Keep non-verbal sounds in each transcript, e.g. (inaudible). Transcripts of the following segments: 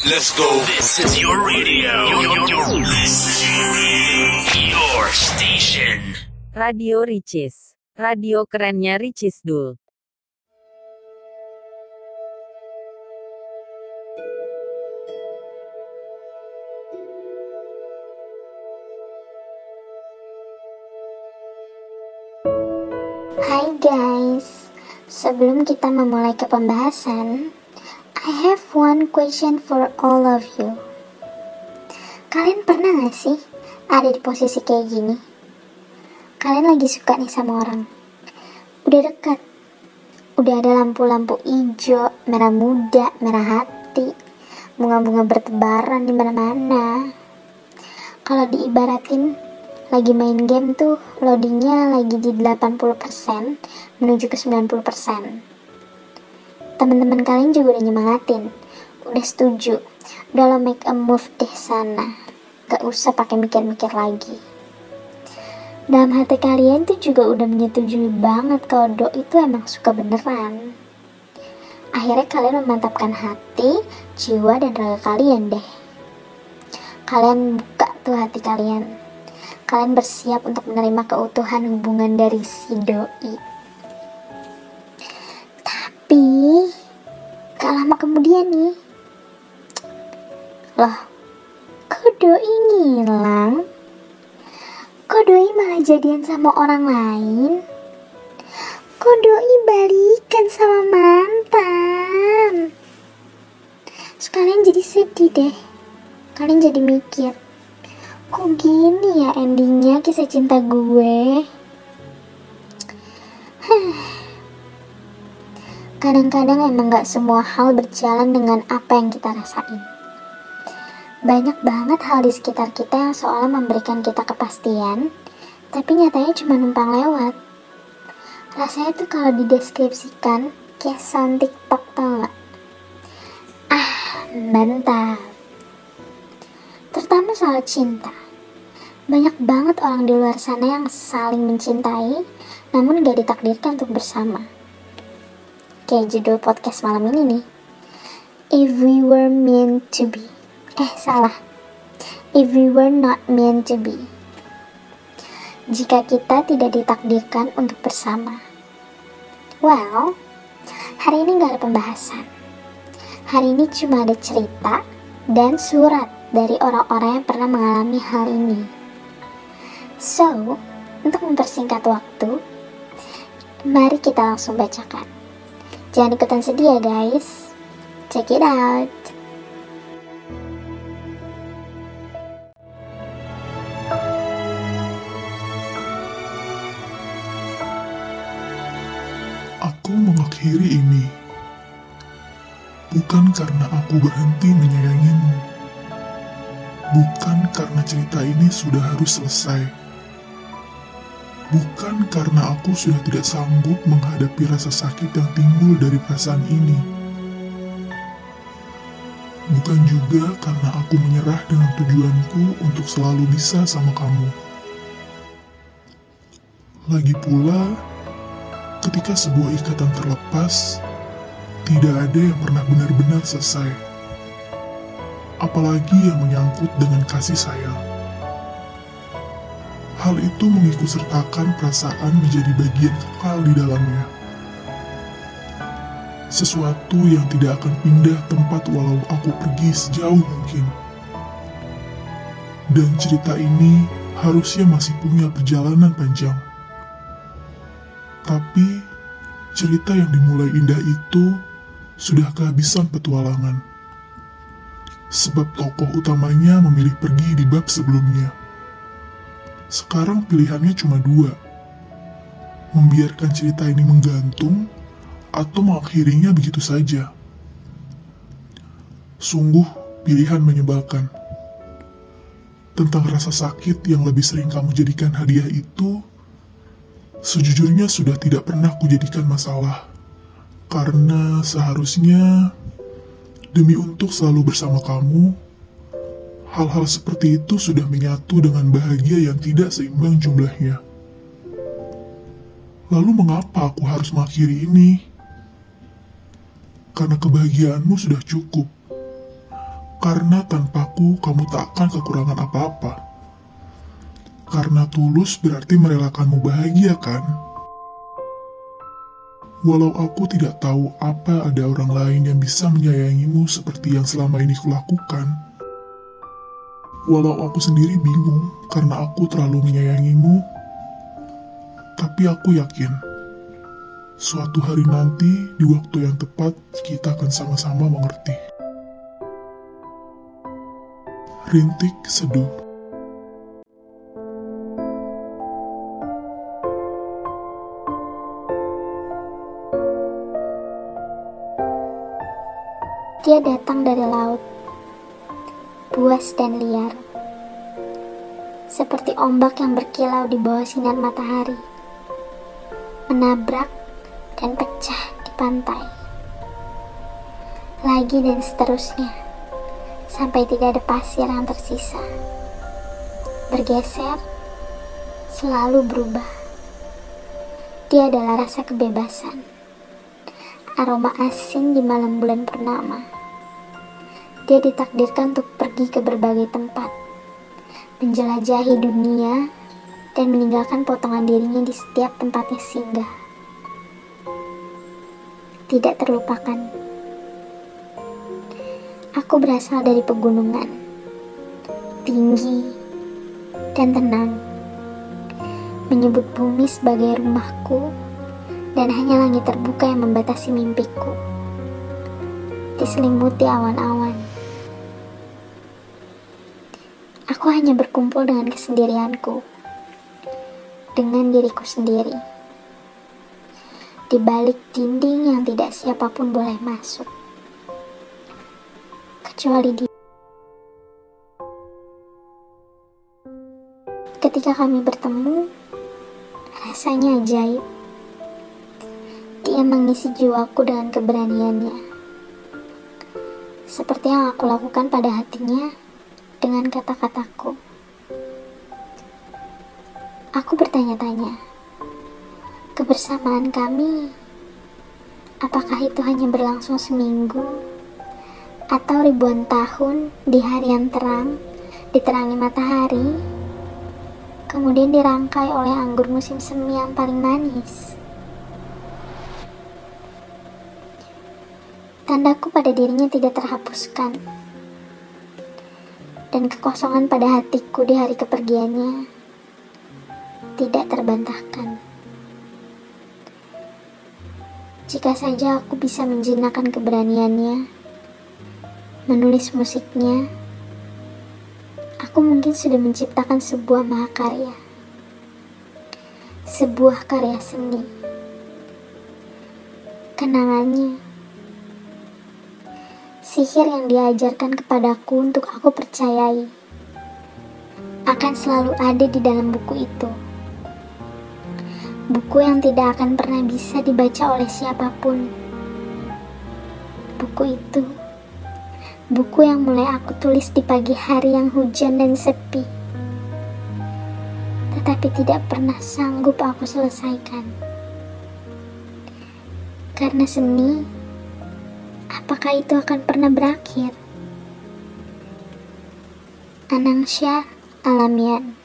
Let's go. This is your radio. Your, your, your station. Radio Ricis. Radio kerennya Ricis Dul. Hai guys, sebelum kita memulai ke pembahasan, I have one question for all of you. Kalian pernah gak sih ada di posisi kayak gini? Kalian lagi suka nih sama orang, udah dekat, udah ada lampu-lampu hijau, merah muda, merah hati, bunga-bunga bertebaran di mana-mana. Kalau diibaratin lagi main game tuh loadingnya lagi di 80% menuju ke 90% teman-teman kalian juga udah nyemangatin. Udah setuju. Udah lo make a move deh sana. Gak usah pakai mikir-mikir lagi. Dalam hati kalian tuh juga udah menyetujui banget kalau do itu emang suka beneran. Akhirnya kalian memantapkan hati jiwa dan raga kalian deh. Kalian buka tuh hati kalian. Kalian bersiap untuk menerima keutuhan hubungan dari si doi. Tapi, gak lama kemudian nih, loh, kok doi ngilang? Kok doi malah jadian sama orang lain? Kok doi balikan sama mantan? Sekalian jadi sedih deh. Kalian jadi mikir, Kok gini ya endingnya kisah cinta gue? Kadang-kadang emang gak semua hal berjalan dengan apa yang kita rasain. Banyak banget hal di sekitar kita yang seolah memberikan kita kepastian, tapi nyatanya cuma numpang lewat. Rasanya tuh kalau dideskripsikan kayak sound TikTok tau? Ah, mantap. Terutama soal cinta. Banyak banget orang di luar sana yang saling mencintai, namun gak ditakdirkan untuk bersama. Kayak judul podcast malam ini nih. If we were meant to be. Eh, salah. If we were not meant to be. Jika kita tidak ditakdirkan untuk bersama. Well, hari ini gak ada pembahasan. Hari ini cuma ada cerita dan surat dari orang-orang yang pernah mengalami hal ini. So, untuk mempersingkat waktu, mari kita langsung bacakan. Jangan ikutan sedih ya guys. Check it out. Aku mengakhiri ini bukan karena aku berhenti menyayangimu, bukan karena cerita ini sudah harus selesai, bukan karena aku sudah tidak sanggup menghadapi rasa sakit yang timbul dari perasaan ini, bukan juga karena aku menyerah dengan tujuanku untuk selalu bisa sama kamu. Lagi pula, ketika sebuah ikatan terlepas, tidak ada yang pernah benar-benar selesai. Apalagi yang menyangkut dengan kasih sayang. Hal itu mengikut sertakan perasaan menjadi bagian kekal di dalamnya. Sesuatu yang tidak akan pindah tempat walau aku pergi sejauh mungkin. Dan cerita ini harusnya masih punya perjalanan panjang. Tapi cerita yang dimulai indah itu sudah kehabisan petualangan. Sebab tokoh utamanya memilih pergi di bab sebelumnya. Sekarang pilihannya cuma dua. Membiarkan cerita ini menggantung atau mengakhirinya begitu saja. Sungguh pilihan menyebalkan. Tentang rasa sakit yang lebih sering kamu jadikan hadiah itu, Sejujurnya sudah tidak pernah kujadikan masalah. Karena seharusnya demi untuk selalu bersama kamu, hal-hal seperti itu sudah menyatu dengan bahagia yang tidak seimbang jumlahnya. Lalu mengapa aku harus mengakhiri ini? Karena kebahagiaanmu sudah cukup. Karena tanpaku kamu tak akan kekurangan apa-apa. Karena tulus berarti merelakanmu bahagia kan? Walau aku tidak tahu apa ada orang lain yang bisa menyayangimu seperti yang selama ini kulakukan. Walau aku sendiri bingung karena aku terlalu menyayangimu, tapi aku yakin suatu hari nanti di waktu yang tepat kita akan sama-sama mengerti. Rintik Seduh Dia datang dari laut, buas dan liar, seperti ombak yang berkilau di bawah sinar matahari, menabrak dan pecah di pantai. Lagi dan seterusnya, sampai tidak ada pasir yang tersisa. Bergeser, selalu berubah. Dia adalah rasa kebebasan aroma asin di malam bulan purnama. Dia ditakdirkan untuk pergi ke berbagai tempat, menjelajahi dunia, dan meninggalkan potongan dirinya di setiap tempatnya singgah. Tidak terlupakan. Aku berasal dari pegunungan, tinggi dan tenang. Menyebut bumi sebagai rumahku dan hanya langit terbuka yang membatasi mimpiku. Diselimuti awan-awan. Aku hanya berkumpul dengan kesendirianku, dengan diriku sendiri. Di balik dinding yang tidak siapa pun boleh masuk. Kecuali dia. Ketika kami bertemu, rasanya ajaib. Dia mengisi jiwaku dengan keberaniannya. Seperti yang aku lakukan pada hatinya dengan kata-kataku. Aku bertanya-tanya, kebersamaan kami, apakah itu hanya berlangsung seminggu atau ribuan tahun di hari yang terang, diterangi matahari, kemudian dirangkai oleh anggur musim semi yang paling manis? Tandaku pada dirinya tidak terhapuskan. Dan kekosongan pada hatiku di hari kepergiannya tidak terbantahkan. Jika saja aku bisa menjinakkan keberaniannya, menulis musiknya, aku mungkin sudah menciptakan sebuah mahakarya. Sebuah karya seni. Kenangannya sihir yang diajarkan kepadaku untuk aku percayai akan selalu ada di dalam buku itu. Buku yang tidak akan pernah bisa dibaca oleh siapa pun. Buku itu, buku yang mulai aku tulis di pagi hari yang hujan dan sepi, tetapi tidak pernah sanggup aku selesaikan. Karena seni apakah itu akan pernah berakhir? Anangsya Alamian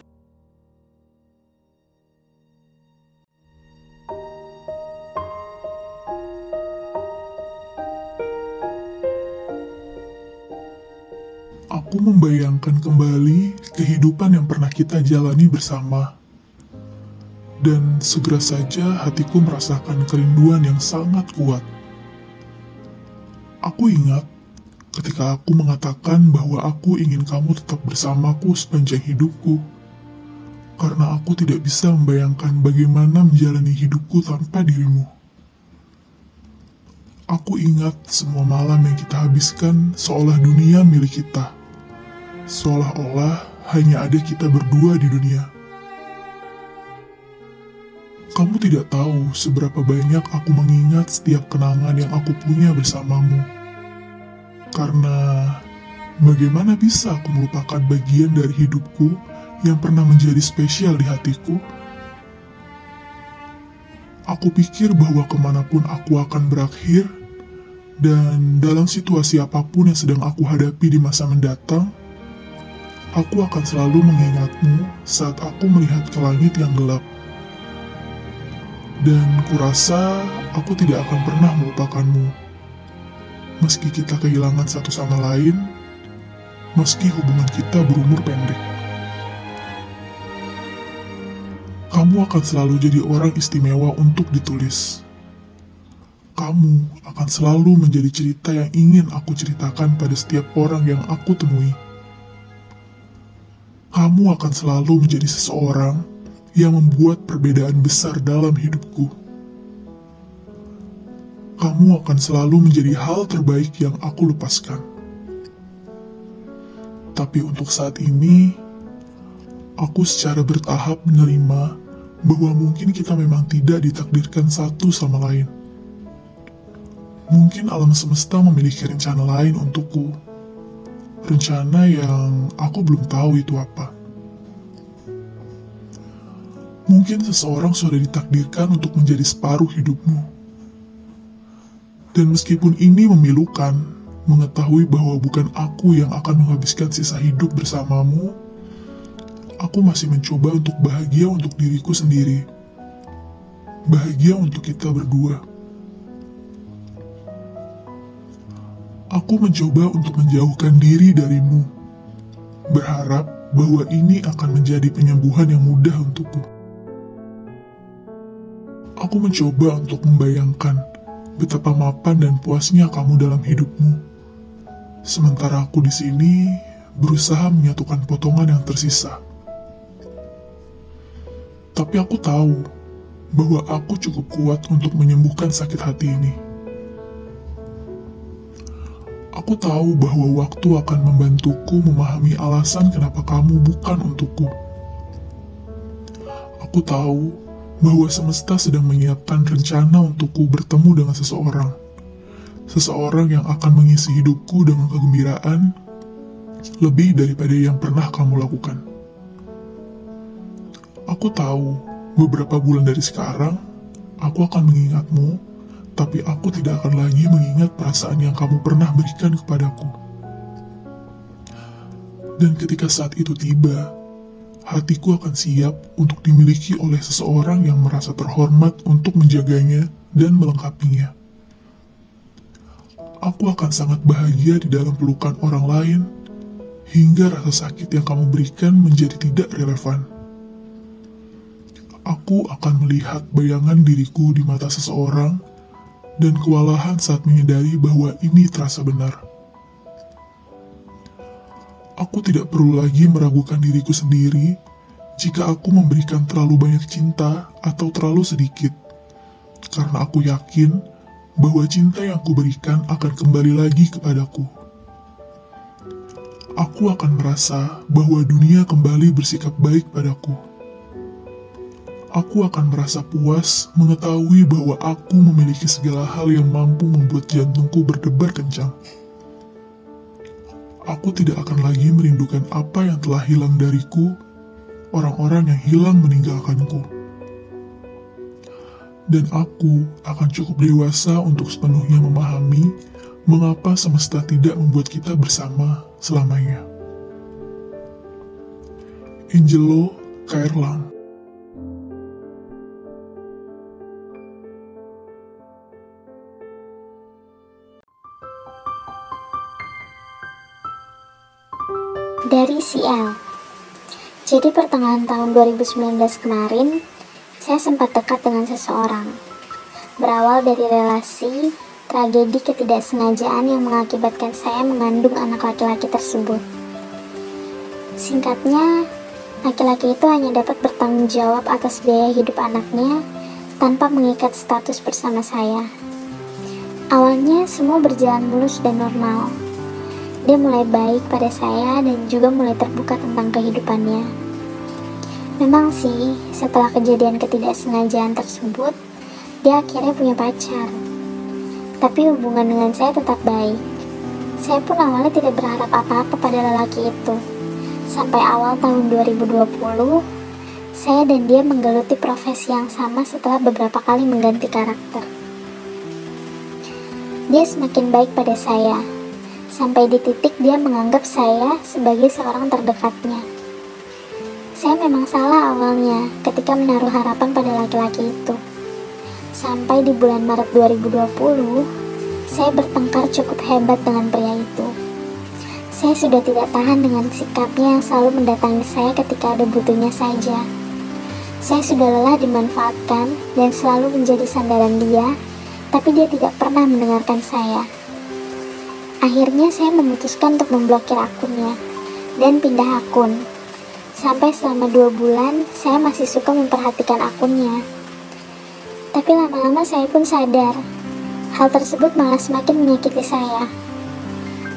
Aku membayangkan kembali kehidupan yang pernah kita jalani bersama. Dan segera saja hatiku merasakan kerinduan yang sangat kuat. Aku ingat ketika aku mengatakan bahwa aku ingin kamu tetap bersamaku sepanjang hidupku. Karena aku tidak bisa membayangkan bagaimana menjalani hidupku tanpa dirimu. Aku ingat semua malam yang kita habiskan seolah dunia milik kita. Seolah-olah hanya ada kita berdua di dunia. Kamu tidak tahu seberapa banyak aku mengingat setiap kenangan yang aku punya bersamamu. Karena bagaimana bisa aku melupakan bagian dari hidupku yang pernah menjadi spesial di hatiku? Aku pikir bahwa ke mana pun aku akan berakhir, Dan dalam situasi apa pun yang sedang aku hadapi di masa mendatang, aku akan selalu mengingatmu saat aku melihat ke langit yang gelap. Dan kurasa aku tidak akan pernah melupakanmu. Meski kita kehilangan satu sama lain, meski hubungan kita berumur pendek. Kamu akan selalu jadi orang istimewa untuk ditulis. Kamu akan selalu menjadi cerita yang ingin aku ceritakan pada setiap orang yang aku temui. Kamu akan selalu menjadi seseorang yang membuat perbedaan besar dalam hidupku. Kamu akan selalu menjadi hal terbaik yang aku lepaskan. Tapi untuk saat ini, aku secara bertahap menerima bahwa mungkin kita memang tidak ditakdirkan satu sama lain. Mungkin alam semesta memiliki rencana lain untukku. Rencana yang aku belum tahu itu apa. Mungkin seseorang sudah ditakdirkan untuk menjadi separuh hidupmu. Dan meskipun ini memilukan, mengetahui bahwa bukan aku yang akan menghabiskan sisa hidup bersamamu, aku masih mencoba untuk bahagia untuk diriku sendiri. Bahagia untuk kita berdua. Aku mencoba untuk menjauhkan diri darimu, berharap bahwa ini akan menjadi penyembuhan yang mudah untukku. Aku mencoba untuk membayangkan betapa mapan dan puasnya kamu dalam hidupmu. Sementara aku di sini berusaha menyatukan potongan yang tersisa. Tapi aku tahu bahwa aku cukup kuat untuk menyembuhkan sakit hati ini. Aku tahu bahwa waktu akan membantuku memahami alasan kenapa kamu bukan untukku. Aku tahu bahwa semesta sedang menyiapkan rencana untukku bertemu dengan seseorang. Seseorang yang akan mengisi hidupku dengan kegembiraan lebih daripada yang pernah kamu lakukan. Aku tahu beberapa bulan dari sekarang, aku akan mengingatmu tapi aku tidak akan lagi mengingat perasaan yang kamu pernah berikan kepadaku. Dan ketika saat itu tiba, hatiku akan siap untuk dimiliki oleh seseorang yang merasa terhormat untuk menjaganya dan melengkapinya. Aku akan sangat bahagia di dalam pelukan orang lain, hingga rasa sakit yang kamu berikan menjadi tidak relevan. Aku akan melihat bayangan diriku di mata seseorang dan kewalahan saat menyadari bahwa ini terasa benar. Aku tidak perlu lagi meragukan diriku sendiri jika aku memberikan terlalu banyak cinta atau terlalu sedikit, karena aku yakin bahwa cinta yang kuberikan akan kembali lagi kepadaku. Aku akan merasa bahwa dunia kembali bersikap baik padaku aku akan merasa puas mengetahui bahwa aku memiliki segala hal yang mampu membuat jantungku berdebar kencang. Aku tidak akan lagi merindukan apa yang telah hilang dariku, orang-orang yang hilang meninggalkanku. Dan aku akan cukup dewasa untuk sepenuhnya memahami mengapa semesta tidak membuat kita bersama selamanya. Angelo Kairlang Dari si L. Jadi pertengahan tahun 2019 kemarin, saya sempat dekat dengan seseorang. Berawal dari relasi, tragedi ketidaksengajaan yang mengakibatkan saya mengandung anak laki-laki tersebut. Singkatnya, laki-laki itu hanya dapat bertanggung jawab atas biaya hidup anaknya tanpa mengikat status bersama saya. Awalnya semua berjalan mulus dan normal dia mulai baik pada saya dan juga mulai terbuka tentang kehidupannya. Memang sih, setelah kejadian ketidaksengajaan tersebut, dia akhirnya punya pacar. Tapi hubungan dengan saya tetap baik. Saya pun awalnya tidak berharap apa-apa pada lelaki itu. Sampai awal tahun 2020, saya dan dia menggeluti profesi yang sama setelah beberapa kali mengganti karakter. dia semakin baik pada saya, sampai di titik dia menganggap saya sebagai seorang terdekatnya. Saya memang salah awalnya ketika menaruh harapan pada laki-laki itu. Sampai di bulan Maret 2020, saya bertengkar cukup hebat dengan pria itu. Saya sudah tidak tahan dengan sikapnya yang selalu mendatangi saya ketika ada butuhnya saja. Saya sudah lelah dimanfaatkan dan selalu menjadi sandaran dia, tapi dia tidak pernah mendengarkan saya. Akhirnya saya memutuskan untuk memblokir akunnya dan pindah akun. Sampai selama dua bulan, saya masih suka memperhatikan akunnya. Tapi lama-lama saya pun sadar, hal tersebut malah semakin menyakiti saya.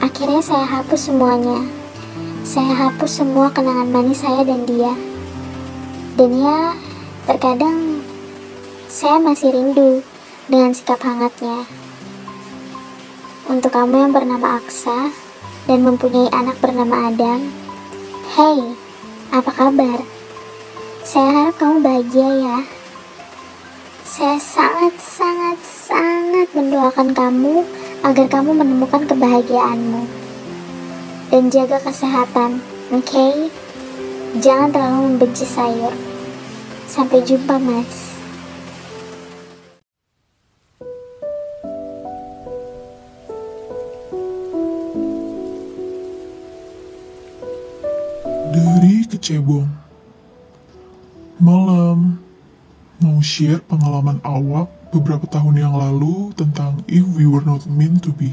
Akhirnya saya hapus semuanya. Saya hapus semua kenangan manis saya dan dia. Dan ya, terkadang saya masih rindu dengan sikap hangatnya. Untuk kamu yang bernama Aksa dan mempunyai anak bernama Adam, hey, apa kabar? Saya harap kamu bahagia ya. Saya sangat, sangat, sangat mendoakan kamu agar kamu menemukan kebahagiaanmu. Dan jaga kesehatan, oke? Okay? Jangan terlalu membenci sayur. Sampai jumpa, Mas. Dari Kecebong Malam Mau share pengalaman awak beberapa tahun yang lalu tentang If We Were Not Meant To Be.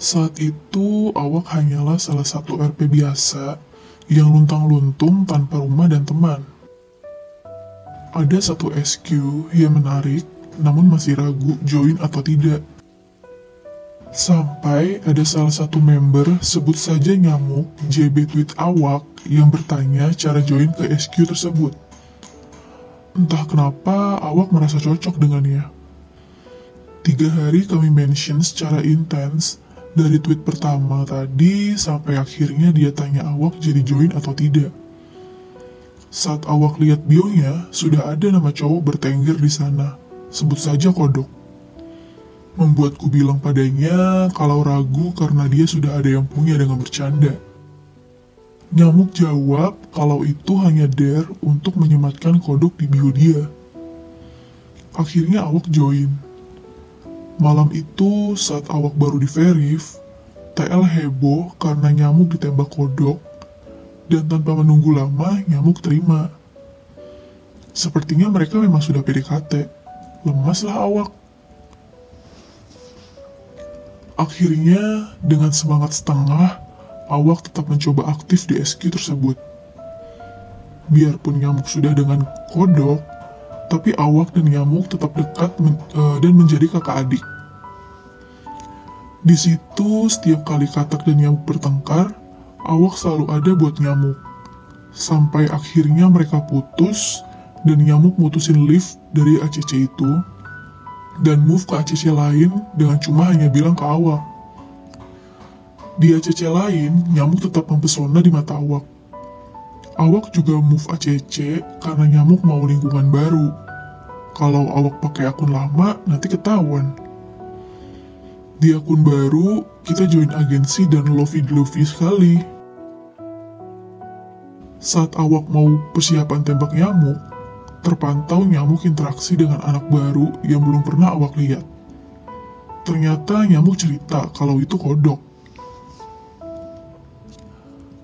Saat itu, awak hanyalah salah satu RP biasa yang luntang-luntung tanpa rumah dan teman. Ada satu SQ yang menarik, namun masih ragu join atau tidak. Sampai ada salah satu member sebut saja nyamuk JB tweet awak yang bertanya cara join ke SQ tersebut. Entah kenapa awak merasa cocok dengannya. Tiga hari kami mention secara intens dari tweet pertama tadi sampai akhirnya dia tanya awak jadi join atau tidak. Saat awak lihat bionya, sudah ada nama cowok bertengger di sana. Sebut saja kodok. Membuatku bilang padanya kalau ragu karena dia sudah ada yang punya dengan bercanda. Nyamuk jawab kalau itu hanya dare untuk menyematkan kodok di bio dia. Akhirnya awak join. Malam itu saat awak baru di verif, TL heboh karena nyamuk ditembak kodok dan tanpa menunggu lama nyamuk terima. Sepertinya mereka memang sudah PDKT. Lemaslah awak. Akhirnya, dengan semangat setengah, awak tetap mencoba aktif di SQ tersebut. Biarpun nyamuk sudah dengan kodok, tapi awak dan nyamuk tetap dekat men uh, dan menjadi kakak adik. Di situ, setiap kali katak dan nyamuk bertengkar, awak selalu ada buat nyamuk. Sampai akhirnya mereka putus, dan nyamuk mutusin lift dari ACC itu, dan move ke ACC lain dengan cuma hanya bilang ke awak. Di ACC lain, nyamuk tetap mempesona di mata awak. Awak juga move ACC karena nyamuk mau lingkungan baru. Kalau awak pakai akun lama, nanti ketahuan. Di akun baru, kita join agensi dan lovey-dovey sekali. Saat awak mau persiapan tembak nyamuk, terpantau nyamuk interaksi dengan anak baru yang belum pernah awak lihat. Ternyata nyamuk cerita kalau itu kodok.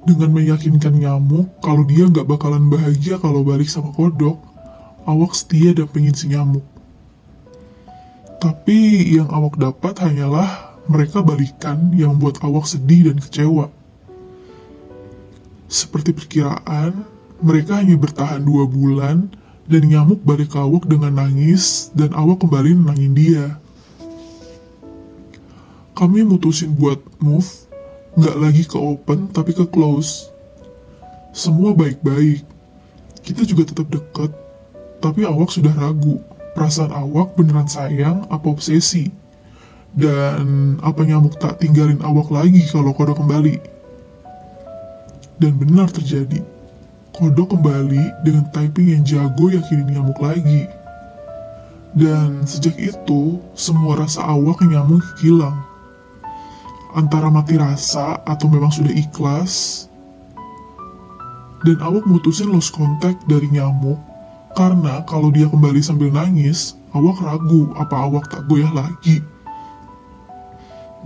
Dengan meyakinkan nyamuk kalau dia nggak bakalan bahagia kalau balik sama kodok, awak setia dan pengen si nyamuk. Tapi yang awak dapat hanyalah mereka balikan yang membuat awak sedih dan kecewa. Seperti perkiraan, mereka hanya bertahan dua bulan dan nyamuk balik ke awak dengan nangis dan awak kembali nenangin dia. Kami mutusin buat move, nggak lagi ke open tapi ke close. Semua baik-baik. Kita juga tetap dekat, tapi awak sudah ragu. Perasaan awak beneran sayang apa obsesi? Dan apa nyamuk tak tinggalin awak lagi kalau kodok kembali? Dan benar terjadi. Kodok kembali dengan typing yang jago yakinin nyamuk lagi. Dan sejak itu, semua rasa awak nyamuk hilang. Antara mati rasa atau memang sudah ikhlas, dan awak mutusin lost contact dari nyamuk karena kalau dia kembali sambil nangis, awak ragu apa awak tak goyah lagi.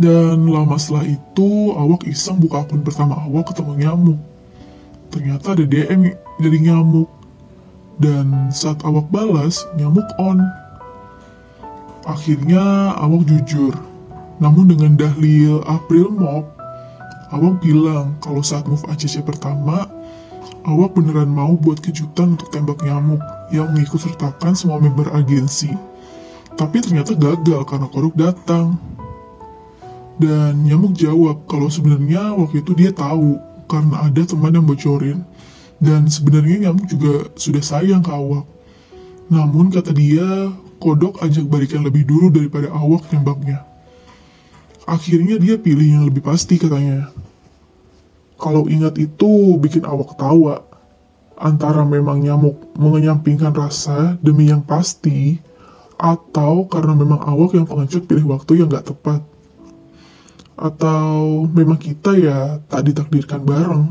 Dan lama setelah itu, awak iseng buka akun pertama awak ketemu nyamuk. Ternyata ada DM dari nyamuk. Dan saat awak balas, nyamuk on. Akhirnya awak jujur. Namun dengan dahlil April Mop, awak bilang kalau saat move ACC pertama, awak beneran mau buat kejutan untuk tembak nyamuk yang mengikut sertakan semua member agensi. Tapi ternyata gagal karena Koruk datang. Dan nyamuk jawab kalau sebenarnya waktu itu dia tahu karena ada teman yang bocorin. Dan sebenarnya nyamuk juga sudah sayang ke awak. Namun kata dia, kodok ajak balikan lebih dulu daripada awak nembaknya. Akhirnya dia pilih yang lebih pasti katanya. Kalau ingat itu bikin awak tawa. Antara memang nyamuk mengenyampingkan rasa demi yang pasti, atau karena memang awak yang pengecut pilih waktu yang gak tepat. Atau memang kita ya tak ditakdirkan bareng.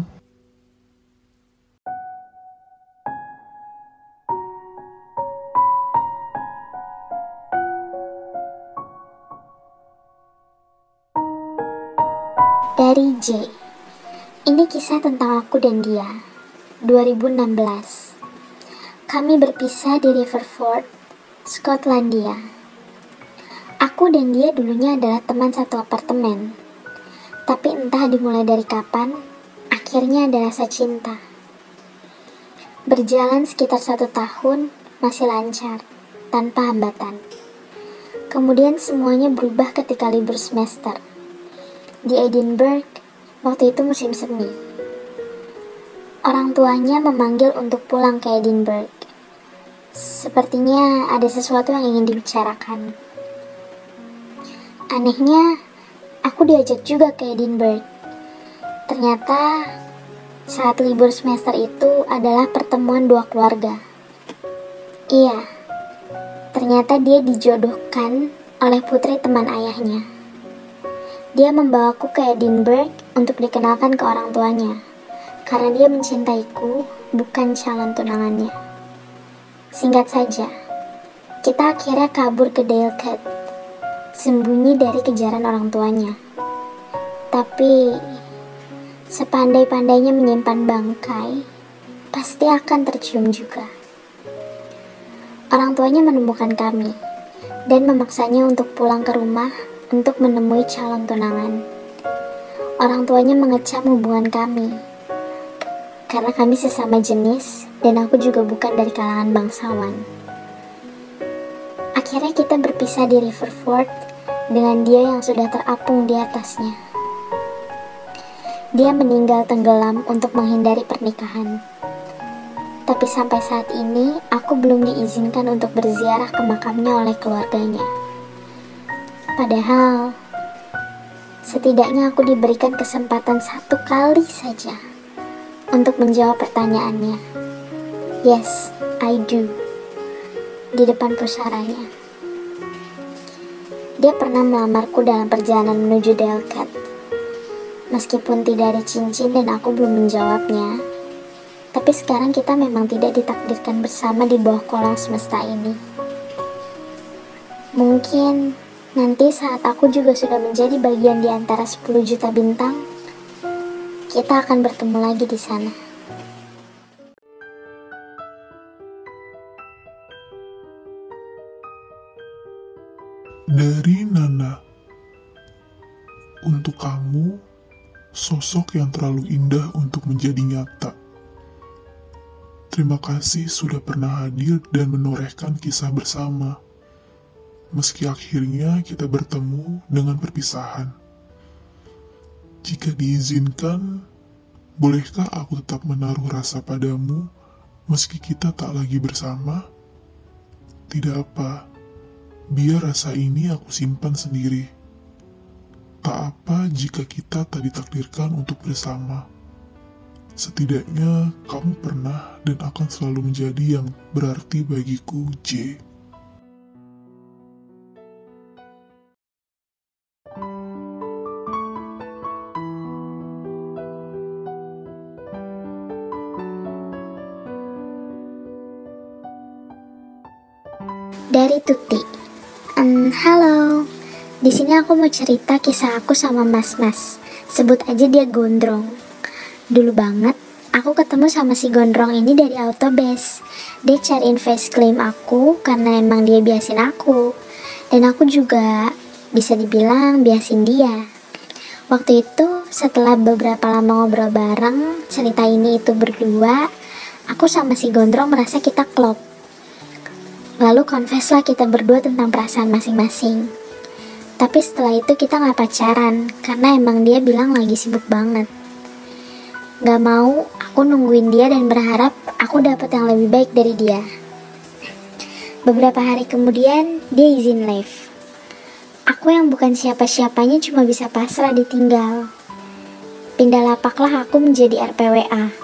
Dari J. Ini kisah tentang aku dan dia. 2016. Kami berpisah di Riverford, Skotlandia. Aku dan dia dulunya adalah teman satu apartemen. Tapi entah dimulai dari kapan, akhirnya ada rasa cinta. Berjalan sekitar satu tahun, masih lancar, tanpa hambatan. Kemudian semuanya berubah ketika libur semester. Di Edinburgh, waktu itu musim semi. Orang tuanya memanggil untuk pulang ke Edinburgh. Sepertinya ada sesuatu yang ingin dibicarakan. Anehnya, aku diajak juga ke Edinburgh. Ternyata saat libur semester itu adalah pertemuan dua keluarga. Iya, ternyata dia dijodohkan oleh putri teman ayahnya. Dia membawaku ke Edinburgh untuk dikenalkan ke orang tuanya, karena dia mencintaiku, bukan calon tunangannya. Singkat saja, kita akhirnya kabur ke Dalecat, sembunyi dari kejaran orang tuanya. Tapi, sepandai-pandainya menyimpan bangkai, pasti akan tercium juga. Orang tuanya menemukan kami, dan memaksanya untuk pulang ke rumah untuk menemui calon tunangan. Orang tuanya mengecam hubungan kami karena kami sesama jenis dan aku juga bukan dari kalangan bangsawan. Akhirnya kita berpisah di Riverford dengan dia yang sudah terapung di atasnya. Dia meninggal tenggelam untuk menghindari pernikahan. Tapi sampai saat ini, aku belum diizinkan untuk berziarah ke makamnya oleh keluarganya. Padahal, setidaknya aku diberikan kesempatan satu kali saja untuk menjawab pertanyaannya. Yes, I do. Di depan pusaranya. Dia pernah melamarku dalam perjalanan menuju Delcat. Meskipun tidak ada cincin dan aku belum menjawabnya, tapi sekarang kita memang tidak ditakdirkan bersama di bawah kolam semesta ini. Mungkin Nanti saat aku juga sudah menjadi bagian di antara 10 juta bintang, kita akan bertemu lagi di sana. Dari Nana, untuk kamu, sosok yang terlalu indah untuk menjadi nyata. Terima kasih sudah pernah hadir dan menorehkan kisah bersama. Meski akhirnya kita bertemu dengan perpisahan. Jika diizinkan, bolehkah aku tetap menaruh rasa padamu meski kita tak lagi bersama? Tidak apa, Biar rasa ini aku simpan sendiri. Tak apa jika kita tak ditakdirkan untuk bersama. Setidaknya kamu pernah dan akan selalu menjadi yang berarti bagiku, J. Dari Tuti. Um, halo. Di sini aku mau cerita kisah aku sama Mas-Mas. Sebut aja dia Gondrong. Dulu banget, aku ketemu sama si Gondrong ini dari Autobase. Dia cariin face claim aku karena emang dia biasin aku. Dan aku juga bisa dibilang biasin dia. Waktu itu setelah beberapa lama ngobrol bareng, cerita ini itu berdua, aku sama si Gondrong merasa kita klop. Lalu confess lah kita berdua tentang perasaan masing-masing. Tapi setelah itu kita nggak pacaran, karena emang dia bilang lagi sibuk banget. Gak mau, aku nungguin dia dan berharap aku dapat yang lebih baik dari dia. Beberapa hari kemudian, dia izin live. Aku yang bukan siapa-siapanya cuma bisa pasrah ditinggal. Pindah lapaklah aku menjadi RPWA.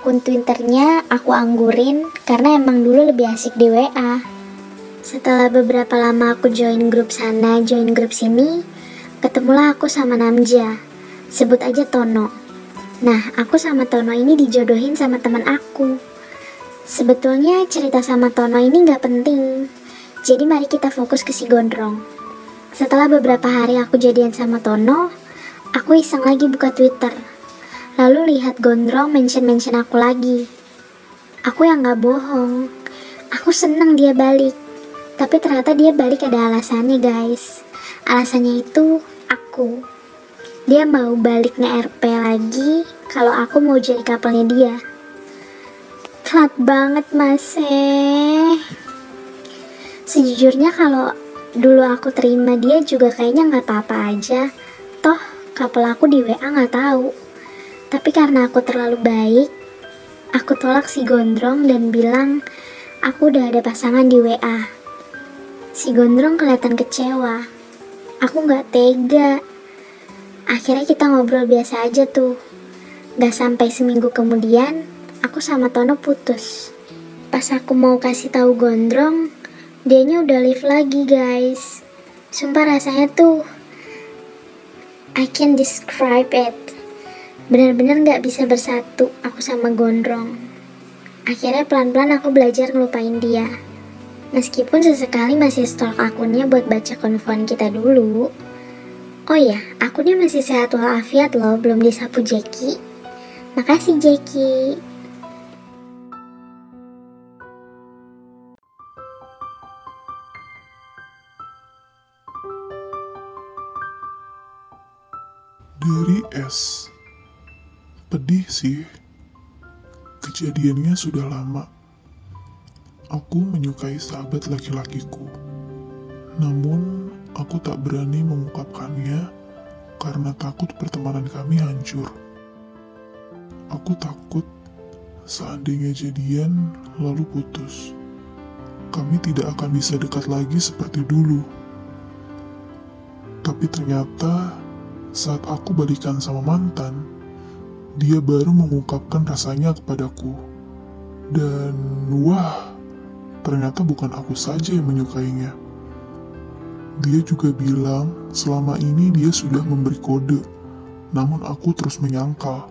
Akun Twitternya aku anggurin karena emang dulu lebih asik di WA. Setelah beberapa lama aku join grup sana, join grup sini, ketemulah aku sama Namja. Sebut aja Tono. Nah, aku sama Tono ini dijodohin sama teman aku. Sebetulnya cerita sama Tono ini gak penting. Jadi mari kita fokus ke si Gondrong. Setelah beberapa hari aku jadian sama Tono, aku iseng lagi buka Twitter. Lalu lihat Gondrong mention-mention aku lagi. Aku yang gak bohong. Aku seneng dia balik. Tapi ternyata dia balik ada alasannya guys. Alasannya itu aku. Dia mau balik nge-RP lagi kalau aku mau jadi kapalnya dia. Telat banget mas eh. Sejujurnya kalau dulu aku terima dia juga kayaknya nggak apa-apa aja. Toh kapal aku di WA nggak tahu. Tapi karena aku terlalu baik, aku tolak si gondrong dan bilang aku udah ada pasangan di WA. Si gondrong kelihatan kecewa. Aku nggak tega. Akhirnya kita ngobrol biasa aja tuh. Gak sampai seminggu kemudian, aku sama Tono putus. Pas aku mau kasih tahu gondrong, dianya udah live lagi guys. Sumpah rasanya tuh, I can describe it. Bener-bener gak bisa bersatu aku sama gondrong. Akhirnya pelan-pelan aku belajar ngelupain dia. Meskipun sesekali masih stalk akunnya buat baca konfon kita dulu. Oh ya, akunnya masih sehat walafiat loh, belum disapu Jackie. Makasih Jackie. Dari S. Pedih sih. Kejadiannya sudah lama. Aku menyukai sahabat laki-lakiku. Namun, aku tak berani mengungkapkannya karena takut pertemanan kami hancur. Aku takut seandainya jadian lalu putus. Kami tidak akan bisa dekat lagi seperti dulu. Tapi ternyata saat aku balikan sama mantan, dia baru mengungkapkan rasanya kepadaku. Dan wah, ternyata bukan aku saja yang menyukainya. Dia juga bilang selama ini dia sudah memberi kode, namun aku terus menyangkal.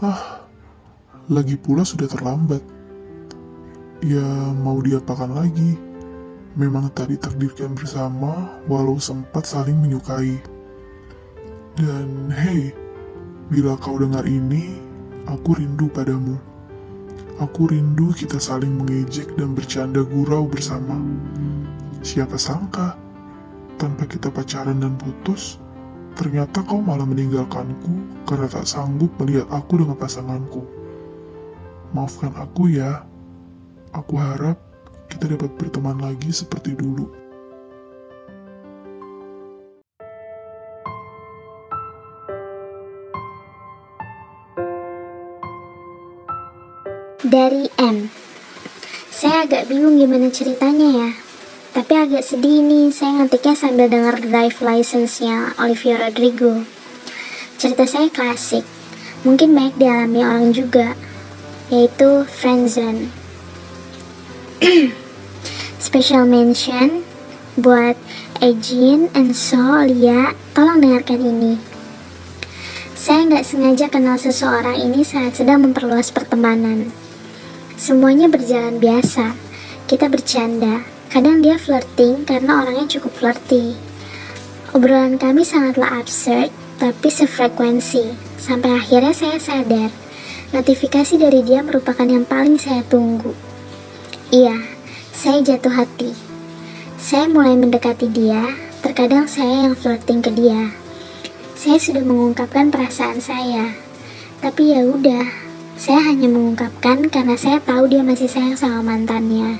Ah, lagi pula sudah terlambat. Ya, mau diapakan lagi? Memang tadi takdirkan bersama, walau sempat saling menyukai. Dan hey, bila kau dengar ini, aku rindu padamu. Aku rindu kita saling mengejek dan bercanda gurau bersama. Siapa sangka, tanpa kita pacaran dan putus, ternyata kau malah meninggalkanku karena tak sanggup melihat aku dengan pasanganku. Maafkan aku ya, aku harap kita dapat berteman lagi seperti dulu. Dari M. Saya agak bingung gimana ceritanya ya. Tapi agak sedih nih, saya ngetiknya sambil dengar Drive License-nya Olivia Rodrigo. Cerita saya klasik, mungkin banyak dialami orang juga, yaitu friendzone. (clears throat) Special mention buat Ejin, Enso, Lia, tolong dengarkan ini. Saya nggak sengaja kenal seseorang ini saat sedang memperluas pertemanan. Semuanya berjalan biasa, kita bercanda, Kadang dia flirting karena orangnya cukup flirty. Obrolan kami sangatlah absurd, tapi sefrekuensi. Sampai akhirnya saya sadar, notifikasi dari dia merupakan yang paling saya tunggu. Iya, saya jatuh hati. Saya mulai mendekati dia, terkadang saya yang flirting ke dia. Saya sudah mengungkapkan perasaan saya, tapi ya udah, saya hanya mengungkapkan karena saya tahu dia masih sayang sama mantannya.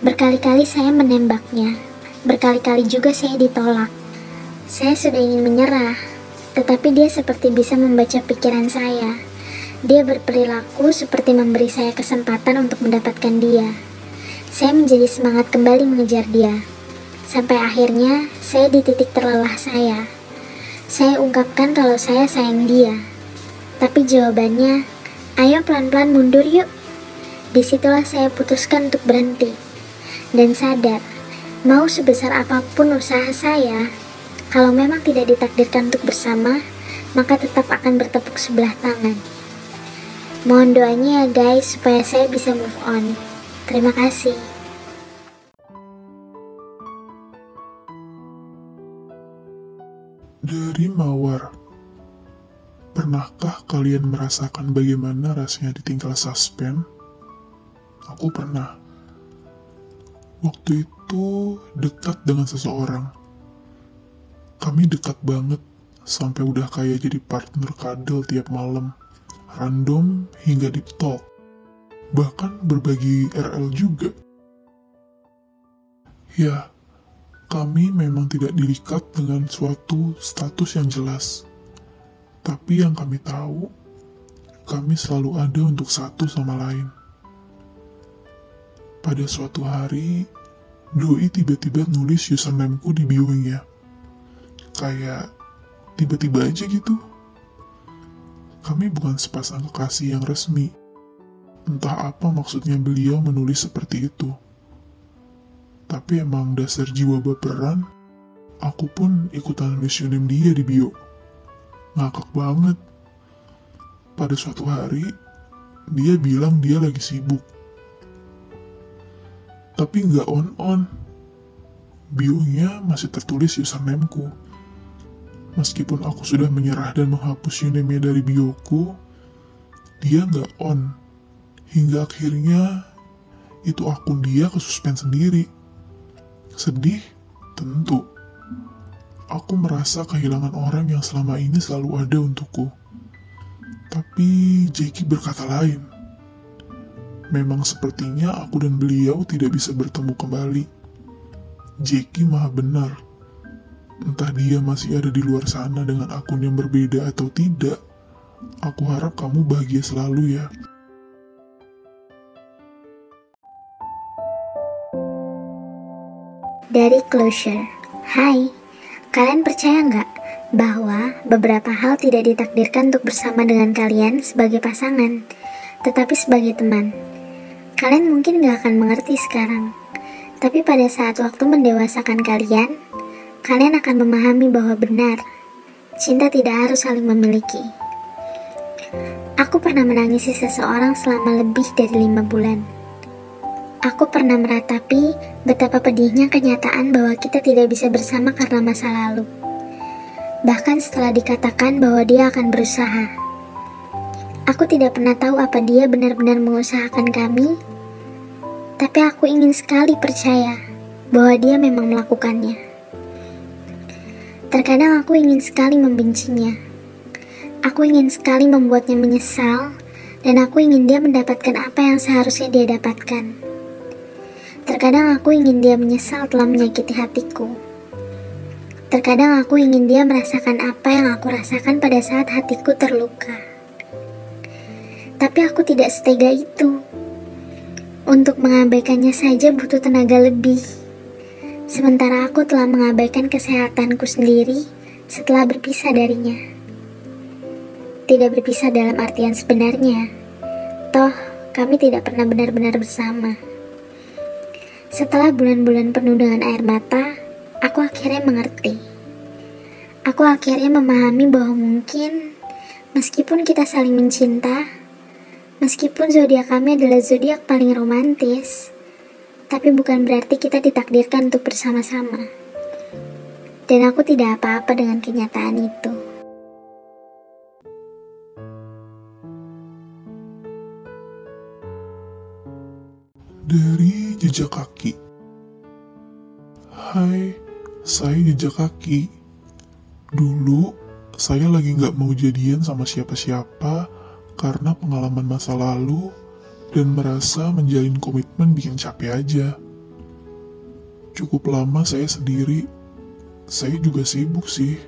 Berkali-kali saya menembaknya, berkali-kali juga saya ditolak. Saya sudah ingin menyerah, tetapi dia seperti bisa membaca pikiran saya. Dia berperilaku seperti memberi saya kesempatan untuk mendapatkan dia. Saya menjadi semangat kembali mengejar dia. Sampai akhirnya, saya di titik terlelah saya. Saya ungkapkan kalau saya sayang dia. Tapi jawabannya, ayo pelan-pelan mundur yuk. Di situlah saya putuskan untuk berhenti dan sadar, mau sebesar apa pun usaha saya, kalau memang tidak ditakdirkan untuk bersama, maka tetap akan bertepuk sebelah tangan. Mohon doanya ya guys, supaya saya bisa move on. Terima kasih. Dari Mawar, pernahkah kalian merasakan bagaimana rasanya ditinggal suspend? Aku pernah. Waktu itu dekat dengan seseorang. Kami dekat banget, sampai udah kayak jadi partner kadal tiap malam. Random hingga deep talk. Bahkan berbagi RL juga. Ya, kami memang tidak dirikat dengan suatu status yang jelas. Tapi yang kami tahu, kami selalu ada untuk satu sama lain. Pada suatu hari, Doi tiba-tiba nulis usernameku di bionya. Kayak tiba-tiba aja gitu. Kami bukan sepasang kekasih yang resmi. Entah apa maksudnya beliau menulis seperti itu. Tapi emang dasar jiwa baperan, aku pun ikutan username dia di bio. Ngakak banget. Pada suatu hari, dia bilang dia lagi sibuk. Tapi nggak on-on. Bionya masih tertulis usernameku. Meskipun aku sudah menyerah dan menghapus username dari bioku, dia nggak on. Hingga akhirnya itu akun dia kesuspend sendiri. Sedih? Tentu. Aku merasa kehilangan orang yang selama ini selalu ada untukku. Tapi Jackie berkata lain. Memang sepertinya aku dan beliau tidak bisa bertemu kembali. Jackie maha benar. Entah dia masih ada di luar sana dengan akun yang berbeda atau tidak. Aku harap kamu bahagia selalu ya. Dari Closure. Hai, kalian percaya nggak bahwa beberapa hal tidak ditakdirkan untuk bersama dengan kalian sebagai pasangan, tetapi sebagai teman? Kalian mungkin nggak akan mengerti sekarang, tapi pada saat waktu mendewasakan kalian, kalian akan memahami bahwa benar, cinta tidak harus saling memiliki. Aku pernah menangisi seseorang selama lebih dari lima bulan. Aku pernah meratapi betapa pedihnya kenyataan bahwa kita tidak bisa bersama karena masa lalu. Bahkan setelah dikatakan bahwa dia akan berusaha. Aku tidak pernah tahu apa dia benar-benar mengusahakan kami, tapi aku ingin sekali percaya bahwa dia memang melakukannya. Terkadang aku ingin sekali membencinya. Aku ingin sekali membuatnya menyesal, dan aku ingin dia mendapatkan apa yang seharusnya dia dapatkan. Terkadang aku ingin dia menyesal telah menyakiti hatiku. Terkadang aku ingin dia merasakan apa yang aku rasakan pada saat hatiku terluka. Tapi aku tidak setega itu. Untuk mengabaikannya saja butuh tenaga lebih. Sementara aku telah mengabaikan kesehatanku sendiri setelah berpisah darinya. Tidak berpisah dalam artian sebenarnya. Toh, kami tidak pernah benar-benar bersama. Setelah bulan-bulan penuh dengan air mata, aku akhirnya mengerti. Aku akhirnya memahami bahwa mungkin meskipun kita saling mencinta, meskipun zodiak kami adalah zodiak paling romantis, tapi bukan berarti kita ditakdirkan untuk bersama-sama. Dan aku tidak apa-apa dengan kenyataan itu. Dari jejak kaki. Hai, saya jejak kaki. Dulu, saya lagi nggak mau jadian sama siapa-siapa karena pengalaman masa lalu dan merasa menjalin komitmen bikin capek aja. Cukup lama saya sendiri, saya juga sibuk sih.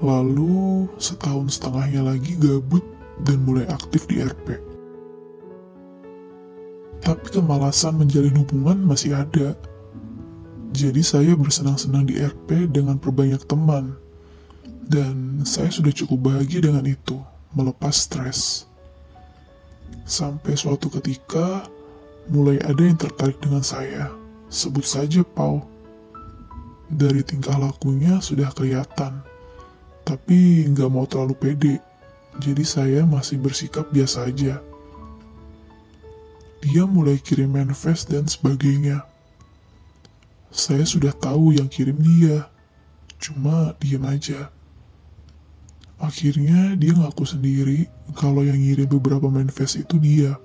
Lalu setahun setengahnya lagi gabut dan mulai aktif di RP. Tapi kemalasan menjalin hubungan masih ada. Jadi saya bersenang-senang di RP dengan perbanyak teman. Dan saya sudah cukup bahagia dengan itu, melepas stres. Sampai suatu ketika, mulai ada yang tertarik dengan saya. Sebut saja Pau. Dari tingkah lakunya sudah kelihatan. Tapi nggak mau terlalu pede. Jadi saya masih bersikap biasa aja. Dia mulai kirim manifest dan sebagainya. Saya sudah tahu yang kirim dia. Cuma diam aja. Akhirnya dia ngaku sendiri kalau yang ngirim beberapa manifest itu dia.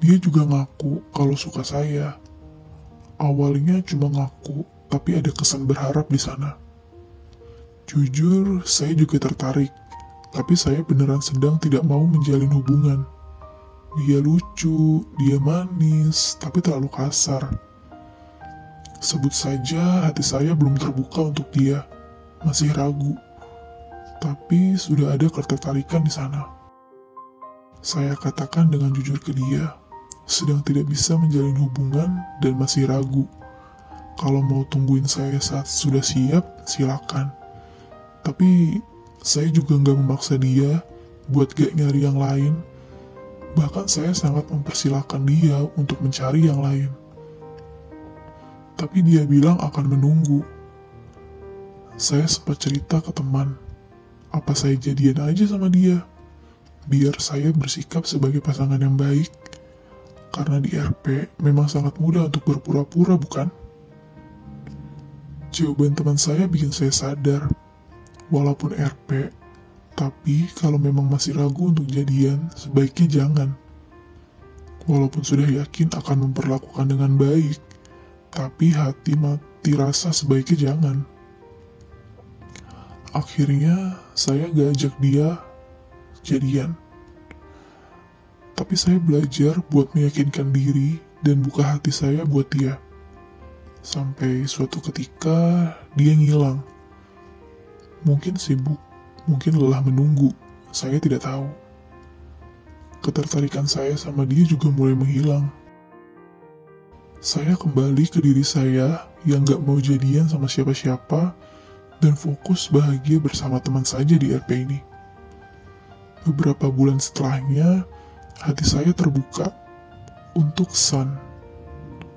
Dia juga ngaku kalau suka saya. Awalnya cuma ngaku, tapi ada kesan berharap di sana. Jujur, saya juga tertarik, tapi saya beneran sedang tidak mau menjalin hubungan. Dia lucu, dia manis, tapi terlalu kasar. Sebut saja hati saya belum terbuka untuk dia, masih ragu. Tapi sudah ada ketertarikan di sana. Saya katakan dengan jujur ke dia, sedang tidak bisa menjalin hubungan dan masih ragu. Kalau mau tungguin saya saat sudah siap, silakan. Tapi saya juga nggak memaksa dia buat gak nyari yang lain. Bahkan saya sangat mempersilahkan dia untuk mencari yang lain. Tapi dia bilang akan menunggu. Saya sempat cerita ke teman, apa saya jadian aja sama dia? Biar saya bersikap sebagai pasangan yang baik karena di RP memang sangat mudah untuk berpura-pura, bukan? Jawaban teman saya bikin saya sadar, walaupun RP, tapi kalau memang masih ragu untuk jadian, sebaiknya jangan. Walaupun sudah yakin akan memperlakukan dengan baik, tapi hati mati rasa sebaiknya jangan. Akhirnya, saya gak ajak dia jadian tapi saya belajar buat meyakinkan diri dan buka hati saya buat dia. Sampai suatu ketika dia ngilang. Mungkin sibuk, mungkin lelah menunggu, saya tidak tahu. Ketertarikan saya sama dia juga mulai menghilang. Saya kembali ke diri saya yang gak mau jadian sama siapa-siapa dan fokus bahagia bersama teman saja di RP ini. Beberapa bulan setelahnya, hati saya terbuka untuk Sun.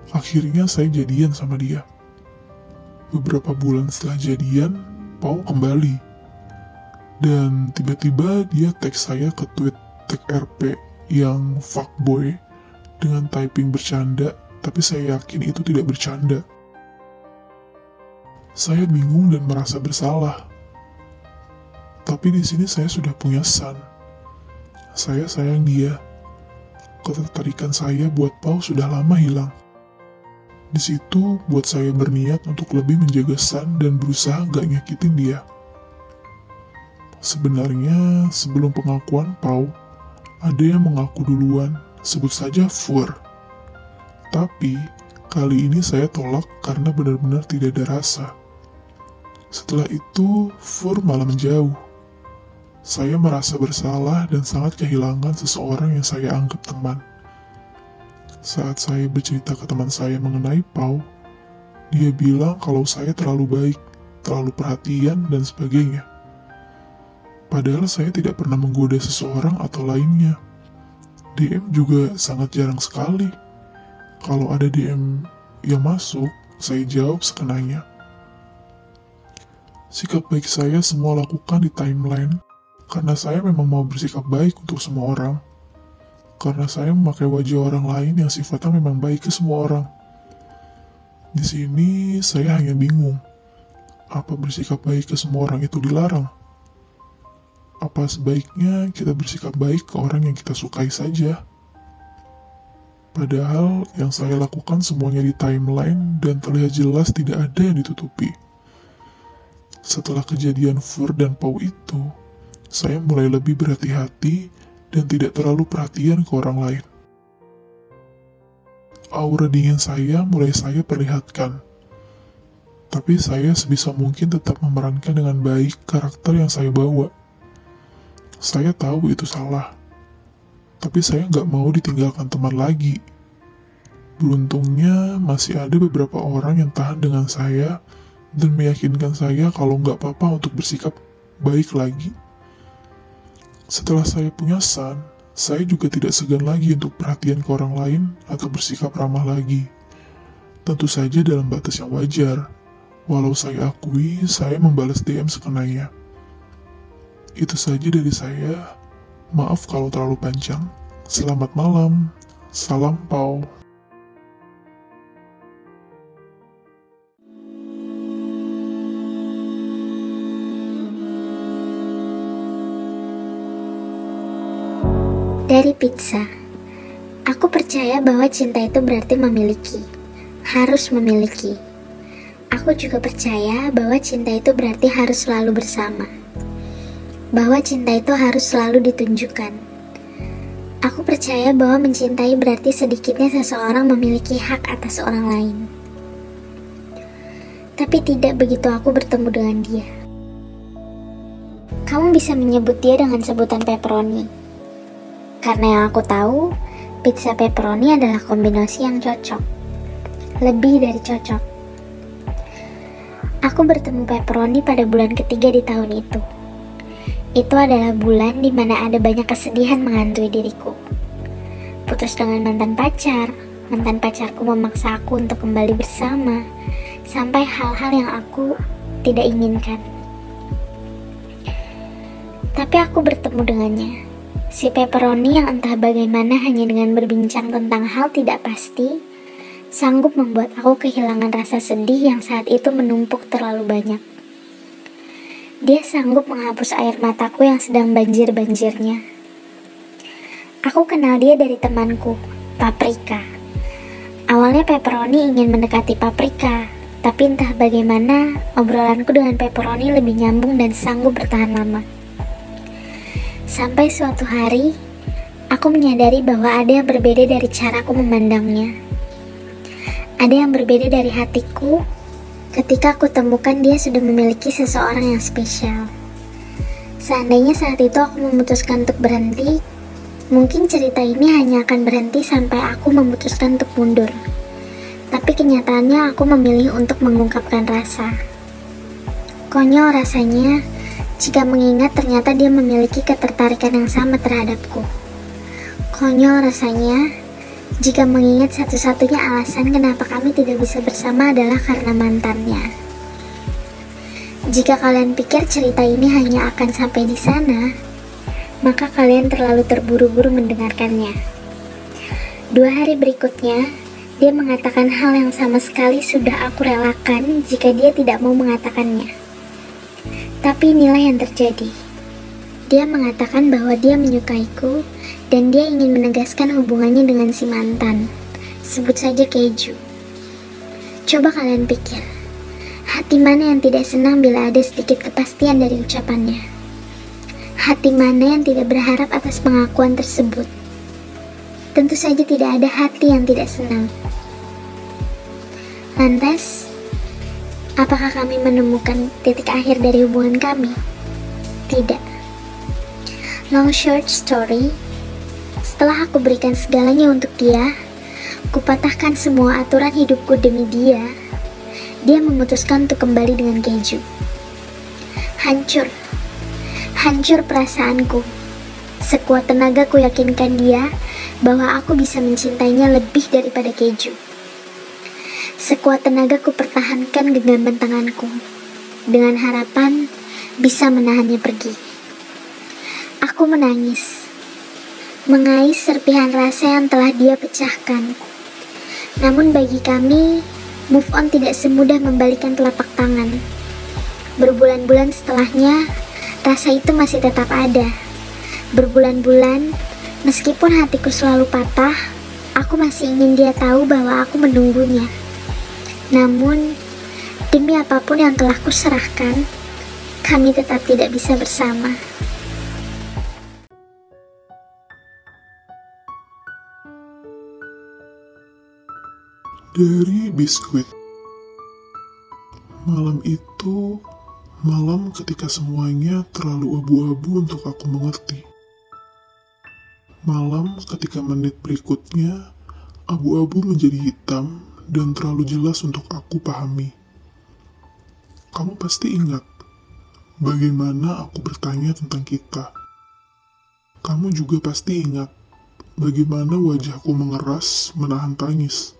Akhirnya saya jadian sama dia. Beberapa bulan setelah jadian, Pau kembali. Dan tiba-tiba dia tag saya ke tweet tag RP yang fuckboy dengan typing bercanda, tapi saya yakin itu tidak bercanda. Saya bingung dan merasa bersalah. Tapi di sini saya sudah punya Sun. Saya sayang dia ketertarikan saya buat Pau sudah lama hilang. Di situ buat saya berniat untuk lebih menjaga San dan berusaha gak nyakitin dia. Sebenarnya sebelum pengakuan Pau, ada yang mengaku duluan, sebut saja Fur. Tapi kali ini saya tolak karena benar-benar tidak ada rasa. Setelah itu, Fur malah menjauh. Saya merasa bersalah dan sangat kehilangan seseorang yang saya anggap teman. Saat saya bercerita ke teman saya mengenai Pau, dia bilang kalau saya terlalu baik, terlalu perhatian, dan sebagainya. Padahal saya tidak pernah menggoda seseorang atau lainnya. DM juga sangat jarang sekali. Kalau ada DM yang masuk, saya jawab sekenanya. Sikap baik saya semua lakukan di timeline karena saya memang mau bersikap baik untuk semua orang. karena saya memakai wajah orang lain yang sifatnya memang baik ke semua orang. Di sini saya hanya bingung, apa bersikap baik ke semua orang itu dilarang? Apa sebaiknya kita bersikap baik ke orang yang kita sukai saja? Padahal yang saya lakukan semuanya di timeline dan terlihat jelas tidak ada yang ditutupi. Setelah kejadian Fur dan Pau itu, saya mulai lebih berhati-hati dan tidak terlalu perhatian ke orang lain. Aura dingin saya mulai saya perlihatkan. Tapi saya sebisa mungkin tetap memerankan dengan baik karakter yang saya bawa. Saya tahu itu salah. Tapi saya nggak mau ditinggalkan teman lagi. Beruntungnya masih ada beberapa orang yang tahan dengan saya dan meyakinkan saya kalau nggak apa-apa untuk bersikap baik lagi. Setelah saya punya son, saya juga tidak segan lagi untuk perhatian ke orang lain atau bersikap ramah lagi. Tentu saja dalam batas yang wajar, walau saya akui saya membalas DM sekenanya. Itu saja dari saya. Maaf kalau terlalu panjang. Selamat malam. Salam Pau. Dari pizza, aku percaya bahwa cinta itu berarti memiliki, harus memiliki. Aku juga percaya bahwa cinta itu berarti harus selalu bersama, bahwa cinta itu harus selalu ditunjukkan. Aku percaya bahwa mencintai berarti sedikitnya seseorang memiliki hak atas orang lain. Tapi tidak begitu aku bertemu dengan dia. Kamu bisa menyebut dia dengan sebutan pepperoni karena yang aku tahu, pizza pepperoni adalah kombinasi yang cocok. Lebih dari cocok. Aku bertemu pepperoni pada bulan ketiga di tahun itu. Itu adalah bulan di mana ada banyak kesedihan menghantui diriku. Putus dengan mantan pacar, mantan pacarku memaksa aku untuk kembali bersama, sampai hal-hal yang aku tidak inginkan. Tapi aku bertemu dengannya Si pepperoni yang entah bagaimana hanya dengan berbincang tentang hal tidak pasti, sanggup membuat aku kehilangan rasa sedih yang saat itu menumpuk terlalu banyak. Dia sanggup menghapus air mataku yang sedang banjir-banjirnya. Aku kenal dia dari temanku, Paprika. Awalnya pepperoni ingin mendekati Paprika, tapi entah bagaimana obrolanku dengan pepperoni lebih nyambung dan sanggup bertahan lama. Sampai suatu hari, aku menyadari bahwa ada yang berbeda dari caraku memandangnya. Ada yang berbeda dari hatiku ketika aku temukan dia sudah memiliki seseorang yang spesial. Seandainya saat itu aku memutuskan untuk berhenti, mungkin cerita ini hanya akan berhenti sampai aku memutuskan untuk mundur. Tapi kenyataannya aku memilih untuk mengungkapkan rasa. Konyol rasanya, jika mengingat ternyata dia memiliki ketertarikan yang sama terhadapku. Konyol rasanya, jika mengingat satu-satunya alasan kenapa kami tidak bisa bersama adalah karena mantannya. Jika kalian pikir cerita ini hanya akan sampai di sana, maka kalian terlalu terburu-buru mendengarkannya. Dua hari berikutnya, dia mengatakan hal yang sama sekali sudah aku relakan jika dia tidak mau mengatakannya. Tapi inilah yang terjadi. Dia mengatakan bahwa dia menyukaiku dan dia ingin menegaskan hubungannya dengan si mantan. Sebut saja keju. Coba kalian pikir, hati mana yang tidak senang bila ada sedikit kepastian dari ucapannya? Hati mana yang tidak berharap atas pengakuan tersebut? Tentu saja tidak ada hati yang tidak senang. Lantas, Apakah kami menemukan titik akhir dari hubungan kami? Tidak. Long short story, setelah aku berikan segalanya untuk dia, kupatahkan semua aturan hidupku demi dia, dia memutuskan untuk kembali dengan keju. Hancur. Hancur perasaanku. Sekuat tenaga ku yakinkan dia bahwa aku bisa mencintainya lebih daripada keju. Sekuat tenaga ku pertahankan genggaman tanganku, dengan harapan bisa menahannya pergi. Aku menangis. Mengais serpihan rasa yang telah dia pecahkan. Namun bagi kami, move on tidak semudah membalikan telapak tangan. Berbulan-bulan setelahnya, rasa itu masih tetap ada. Berbulan-bulan, meskipun hatiku selalu patah, aku masih ingin dia tahu bahwa aku menunggunya. Namun, demi apa pun yang telah kuserahkan, kami tetap tidak bisa bersama. Dari biskuit. Malam itu, malam ketika semuanya terlalu abu-abu untuk aku mengerti. Malam ketika menit berikutnya, abu-abu menjadi hitam dan terlalu jelas untuk aku pahami. Kamu pasti ingat bagaimana aku bertanya tentang kita. Kamu juga pasti ingat bagaimana wajahku mengeras menahan tangis.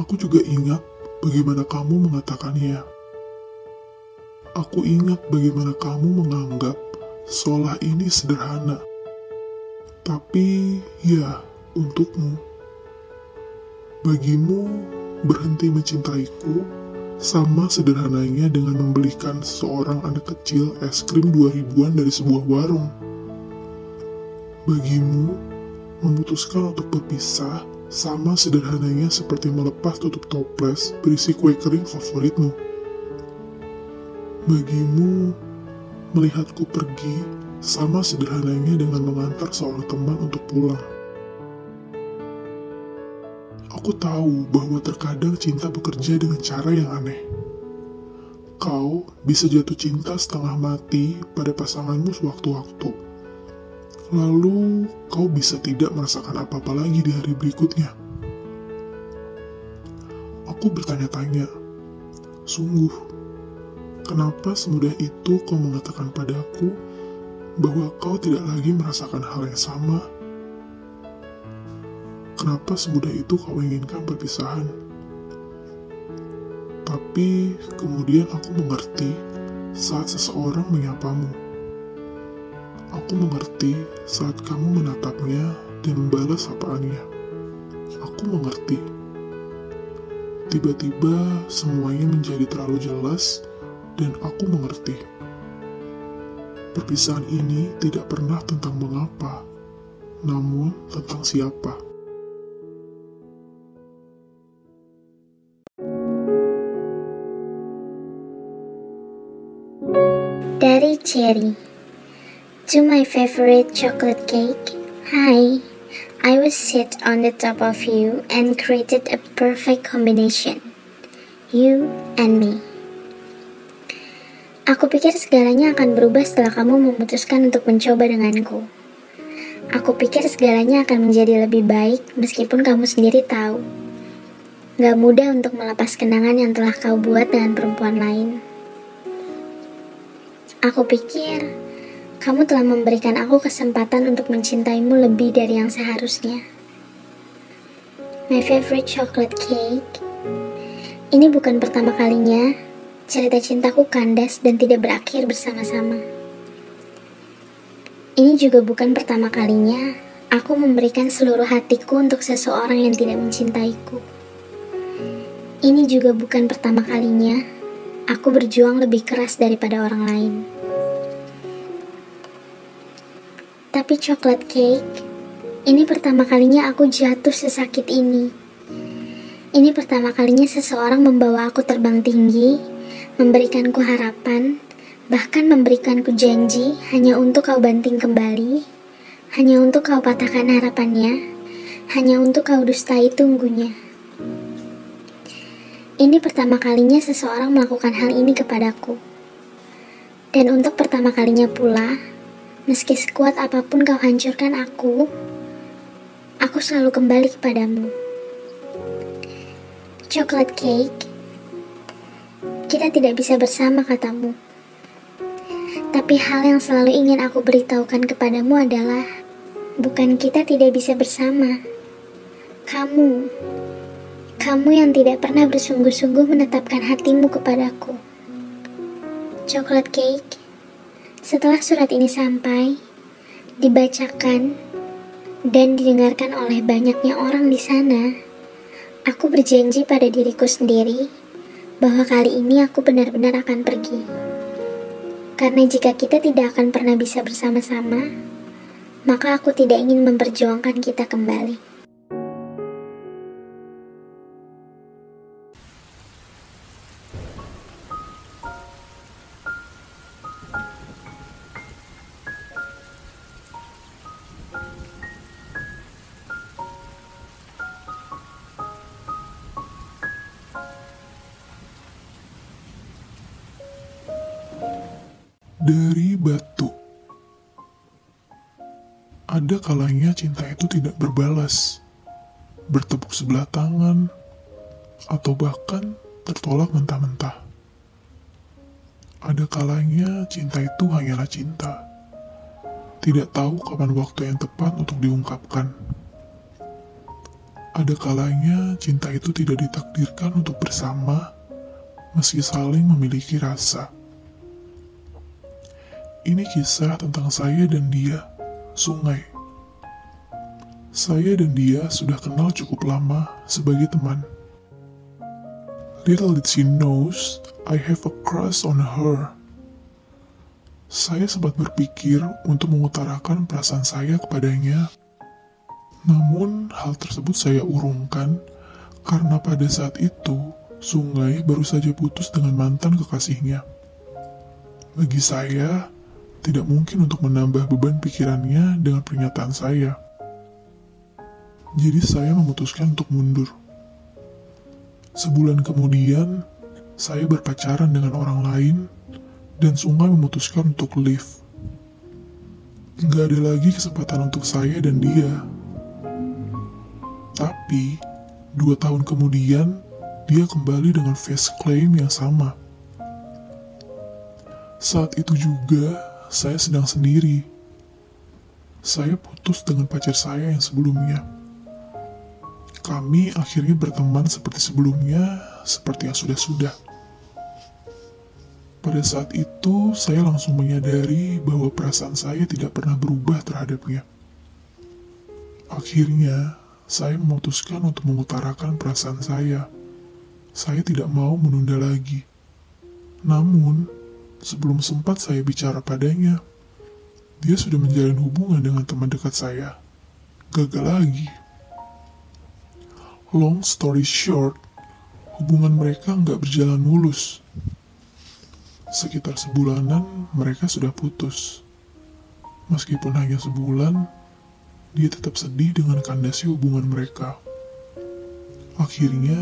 Aku juga ingat bagaimana kamu mengatakannya. Aku ingat bagaimana kamu menganggap seolah ini sederhana. Tapi ya, untukmu. Bagimu, berhenti mencintaiku sama sederhananya dengan membelikan seorang anak kecil es krim 2000-an dari sebuah warung. Bagimu, memutuskan untuk berpisah sama sederhananya seperti melepas tutup toples berisi kue kering favoritmu. Bagimu, melihatku pergi sama sederhananya dengan mengantar seorang teman untuk pulang. Aku tahu bahwa terkadang cinta bekerja dengan cara yang aneh. Kau bisa jatuh cinta setengah mati pada pasanganmu sewaktu-waktu lalu kau bisa tidak merasakan apa-apa lagi di hari berikutnya. Aku bertanya-tanya, sungguh, kenapa semudah itu kau mengatakan padaku bahwa kau tidak lagi merasakan hal yang sama? Kenapa semudah itu kau inginkan perpisahan? Tapi kemudian aku mengerti saat seseorang menyapamu. Aku mengerti saat kamu menatapnya dan membalas sapaannya. Aku mengerti. Tiba-tiba semuanya menjadi terlalu jelas dan aku mengerti. Perpisahan ini tidak pernah tentang mengapa, namun tentang siapa. Dari Cherry to my favorite chocolate cake. Hi, I was sit on the top of you and created a perfect combination. You and me. Aku pikir segalanya akan berubah setelah kamu memutuskan untuk mencoba denganku. Aku pikir segalanya akan menjadi lebih baik meskipun kamu sendiri tahu. Gak mudah untuk melepas kenangan yang telah kau buat dengan perempuan lain. Aku pikir kamu telah memberikan aku kesempatan untuk mencintaimu lebih dari yang seharusnya. My favorite chocolate cake. Ini bukan pertama kalinya cerita cintaku kandas dan tidak berakhir bersama-sama. Ini juga bukan pertama kalinya aku memberikan seluruh hatiku untuk seseorang yang tidak mencintaiku. Ini juga bukan pertama kalinya aku berjuang lebih keras daripada orang lain. Tapi coklat cake, ini pertama kalinya aku jatuh sesakit ini. Ini pertama kalinya seseorang membawa aku terbang tinggi, memberikanku harapan, bahkan memberikanku janji hanya untuk kau banting kembali, hanya untuk kau patahkan harapannya, hanya untuk kau dustai tunggunya. Ini pertama kalinya seseorang melakukan hal ini kepadaku. Dan untuk pertama kalinya pula, Meski sekuat apa pun kau hancurkan aku, aku selalu kembali kepadamu. Coklat cake, kita tidak bisa bersama katamu. Tapi hal yang selalu ingin aku beritahukan kepadamu adalah bukan kita tidak bisa bersama. Kamu, kamu yang tidak pernah bersungguh-sungguh menetapkan hatimu kepadaku. Coklat cake, setelah surat ini sampai, dibacakan, dan didengarkan oleh banyaknya orang di sana, aku berjanji pada diriku sendiri bahwa kali ini aku benar-benar akan pergi. Karena jika kita tidak akan pernah bisa bersama-sama, maka aku tidak ingin memperjuangkan kita kembali. Dari batu. Ada kalanya cinta itu tidak berbalas, bertepuk sebelah tangan, atau bahkan tertolak mentah-mentah. Ada kalanya cinta itu hanyalah cinta, tidak tahu kapan waktu yang tepat untuk diungkapkan. Ada kalanya cinta itu tidak ditakdirkan untuk bersama, meski saling memiliki rasa. Ini kisah tentang saya dan dia, sungai. Saya dan dia sudah kenal cukup lama sebagai teman. Little did she knows, I have a crush on her. Saya sempat berpikir untuk mengutarakan perasaan saya kepadanya. Namun, hal tersebut saya urungkan karena pada saat itu, Sungai baru saja putus dengan mantan kekasihnya. Bagi saya, tidak mungkin untuk menambah beban pikirannya dengan pernyataan saya. Jadi saya memutuskan untuk mundur. Sebulan kemudian, saya berpacaran dengan orang lain dan Sungai memutuskan untuk leave. Gak ada lagi kesempatan untuk saya dan dia. Tapi, dua tahun kemudian, dia kembali dengan face claim yang sama. Saat itu juga, saya sedang sendiri. Saya putus dengan pacar saya yang sebelumnya. Kami akhirnya berteman seperti sebelumnya, seperti yang sudah-sudah. Pada saat itu, saya langsung menyadari bahwa perasaan saya tidak pernah berubah terhadapnya. Akhirnya, saya memutuskan untuk mengutarakan perasaan saya. Saya tidak mau menunda lagi. Namun, Sebelum sempat saya bicara padanya, dia sudah menjalin hubungan dengan teman dekat saya. Gagal lagi. Long story short, hubungan mereka nggak berjalan mulus. Sekitar sebulanan mereka sudah putus. Meskipun hanya sebulan, dia tetap sedih dengan kandasi hubungan mereka. Akhirnya,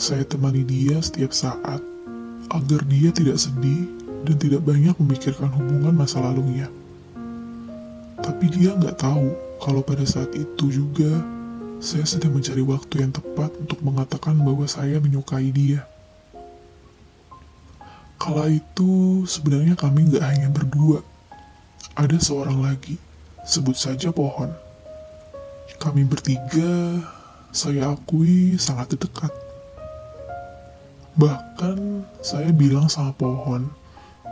saya temani dia setiap saat agar dia tidak sedih dan tidak banyak memikirkan hubungan masa lalunya. Tapi dia nggak tahu kalau pada saat itu juga saya sedang mencari waktu yang tepat untuk mengatakan bahwa saya menyukai dia. Kala itu sebenarnya kami nggak hanya berdua, ada seorang lagi, sebut saja pohon. Kami bertiga, saya akui sangat dekat. Bahkan saya bilang sama pohon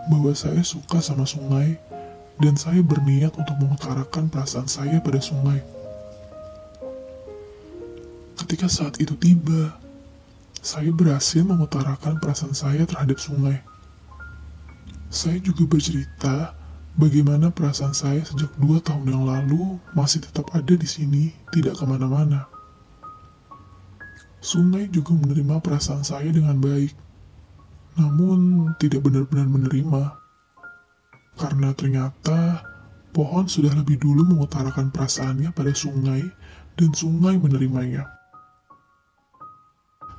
bahwa saya suka sama sungai dan saya berniat untuk mengutarakan perasaan saya pada sungai. Ketika saat itu tiba, saya berhasil mengutarakan perasaan saya terhadap sungai. Saya juga bercerita bagaimana perasaan saya sejak dua tahun yang lalu masih tetap ada di sini, tidak ke mana-mana. Sungai juga menerima perasaan saya dengan baik namun tidak benar-benar menerima. Karena ternyata pohon sudah lebih dulu mengutarakan perasaannya pada sungai dan sungai menerimanya.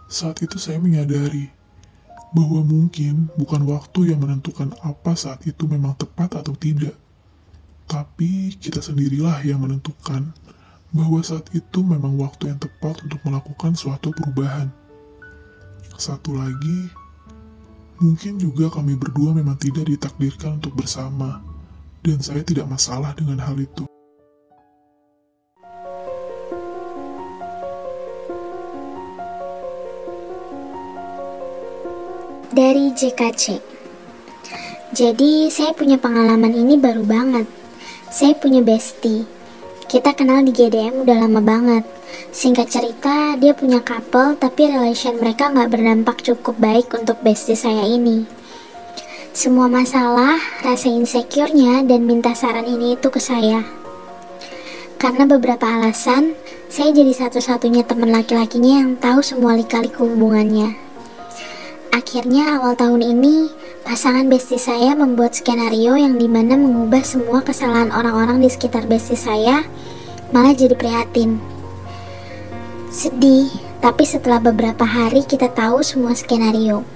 Saat itu saya menyadari bahwa mungkin bukan waktu yang menentukan apa saat itu memang tepat atau tidak. Tapi kita sendirilah yang menentukan bahwa saat itu memang waktu yang tepat untuk melakukan suatu perubahan. Satu lagi, Mungkin juga kami berdua memang tidak ditakdirkan untuk bersama, dan saya tidak masalah dengan hal itu. Dari JKC Jadi saya punya pengalaman ini baru banget Saya punya bestie. Kita kenal di GDM udah lama banget. Singkat cerita, dia punya couple tapi relation mereka nggak berdampak cukup baik untuk bestie saya ini. Semua masalah, rasa insecure-nya, dan minta saran ini itu ke saya. Karena beberapa alasan, saya jadi satu-satunya teman laki-lakinya yang tahu semua lika-liku hubungannya. Akhirnya awal tahun ini, pasangan bestie saya membuat skenario yang di mana mengubah semua kesalahan orang-orang di sekitar bestie saya, malah jadi prihatin. Sedih, tapi setelah beberapa hari kita tahu semua skenario.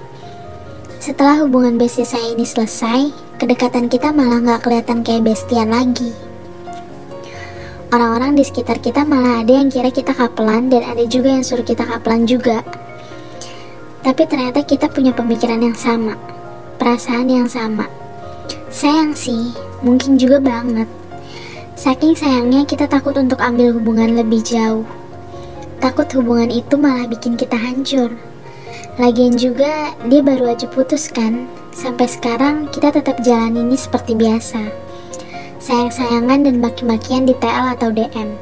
Setelah hubungan bestie saya ini selesai, kedekatan kita malah nggak kelihatan kayak bestian lagi. Orang-orang di sekitar kita malah ada yang kira kita kapelan dan ada juga yang suruh kita kapelan juga. Tapi ternyata kita punya pemikiran yang sama, perasaan yang sama. Sayang sih, mungkin juga banget. Saking sayangnya kita takut untuk ambil hubungan lebih jauh. Takut hubungan itu malah bikin kita hancur. Lagian juga dia baru aja putus kan. Sampai sekarang kita tetap jalan ini seperti biasa sayang-sayangan dan maki-makian di TL atau DM.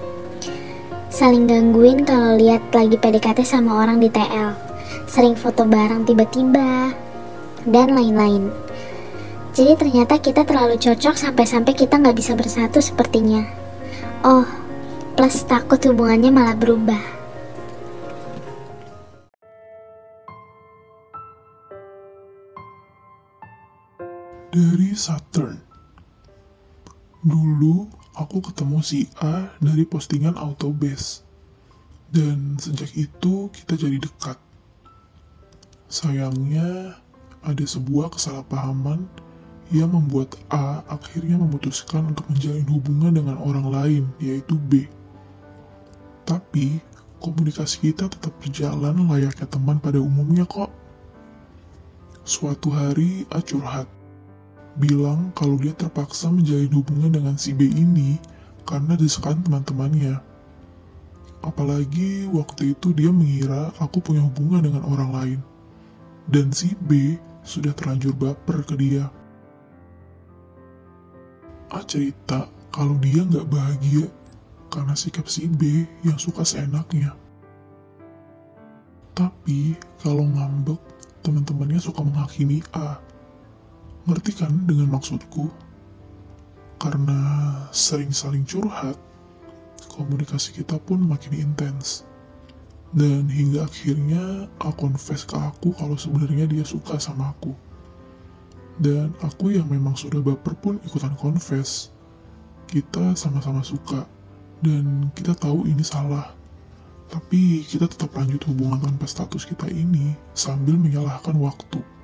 Saling gangguin kalau lihat lagi PDKT sama orang di TL. Sering foto bareng tiba-tiba, dan lain-lain. Jadi ternyata kita terlalu cocok sampai-sampai kita nggak bisa bersatu sepertinya. Oh, plus takut hubungannya malah berubah. Dari Saturn Dulu aku ketemu si A dari postingan Autobase. Dan sejak itu kita jadi dekat. Sayangnya ada sebuah kesalahpahaman yang membuat A akhirnya memutuskan untuk menjalin hubungan dengan orang lain, yaitu B. Tapi, komunikasi kita tetap berjalan layaknya teman pada umumnya kok. Suatu hari A curhat bilang kalau dia terpaksa menjalin hubungan dengan si B ini karena desakan teman-temannya. Apalagi waktu itu dia mengira aku punya hubungan dengan orang lain. Dan si B sudah terlanjur baper ke dia. A cerita kalau dia nggak bahagia karena sikap si B yang suka seenaknya. Tapi kalau ngambek, teman-temannya suka menghakimi A Ngerti kan dengan maksudku? Karena sering saling curhat, komunikasi kita pun makin intens. Dan hingga akhirnya aku confess ke aku kalau sebenarnya dia suka sama aku. Dan aku yang memang sudah baper pun ikutan confess. Kita sama-sama suka, dan kita tahu ini salah. Tapi kita tetap lanjut hubungan tanpa status kita ini sambil menyalahkan waktu.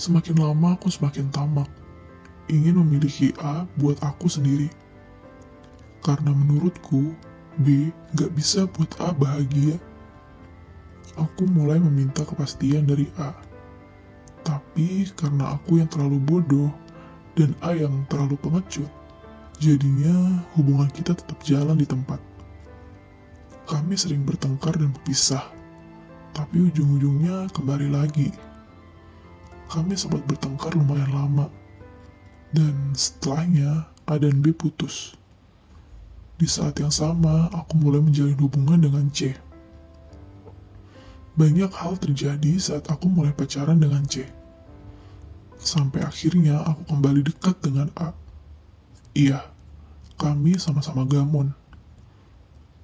Semakin lama aku semakin tamak, ingin memiliki A buat aku sendiri. Karena menurutku, B gak bisa buat A bahagia. Aku mulai meminta kepastian dari A. Tapi karena aku yang terlalu bodoh dan A yang terlalu pengecut, jadinya hubungan kita tetap jalan di tempat. Kami sering bertengkar dan berpisah, tapi ujung-ujungnya kembali lagi kami sempat bertengkar lumayan lama. Dan setelahnya, A dan B putus. Di saat yang sama, aku mulai menjalin hubungan dengan C. Banyak hal terjadi saat aku mulai pacaran dengan C. Sampai akhirnya aku kembali dekat dengan A. Iya, kami sama-sama gamon.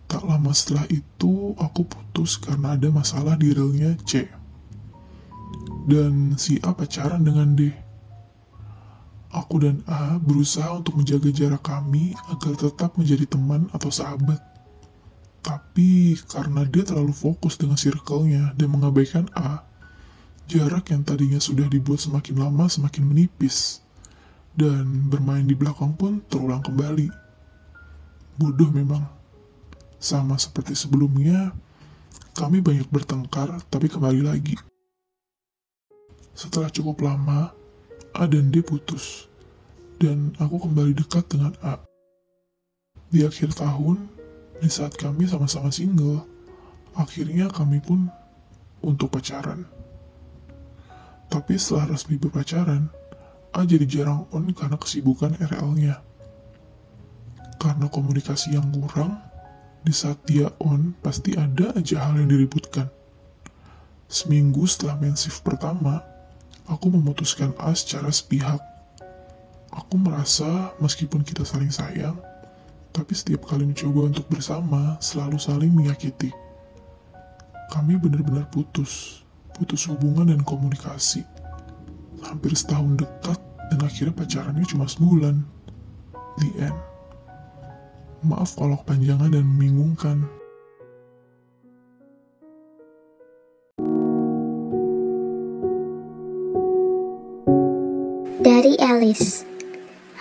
Tak lama setelah itu, aku putus karena ada masalah di realnya C dan si A pacaran dengan D. Aku dan A berusaha untuk menjaga jarak kami agar tetap menjadi teman atau sahabat. Tapi karena dia terlalu fokus dengan circle-nya dan mengabaikan A, jarak yang tadinya sudah dibuat semakin lama semakin menipis. Dan bermain di belakang pun terulang kembali. Bodoh memang. Sama seperti sebelumnya, kami banyak bertengkar tapi kembali lagi. Setelah cukup lama, A dan D putus, dan aku kembali dekat dengan A. Di akhir tahun, di saat kami sama-sama single, akhirnya kami pun untuk pacaran. Tapi setelah resmi berpacaran, WA jadi jarang on karena kesibukan RL-nya. Karena komunikasi yang kurang, di saat dia on pasti ada aja hal yang diributkan. Seminggu setelah mensif pertama, aku memutuskan A secara sepihak. Aku merasa meskipun kita saling sayang, tapi setiap kali mencoba untuk bersama selalu saling menyakiti. Kami benar-benar putus, putus hubungan dan komunikasi. Hampir setahun dekat dan akhirnya pacarannya cuma sebulan. The end. Maaf kalau kepanjangan dan membingungkan. Dari Alice.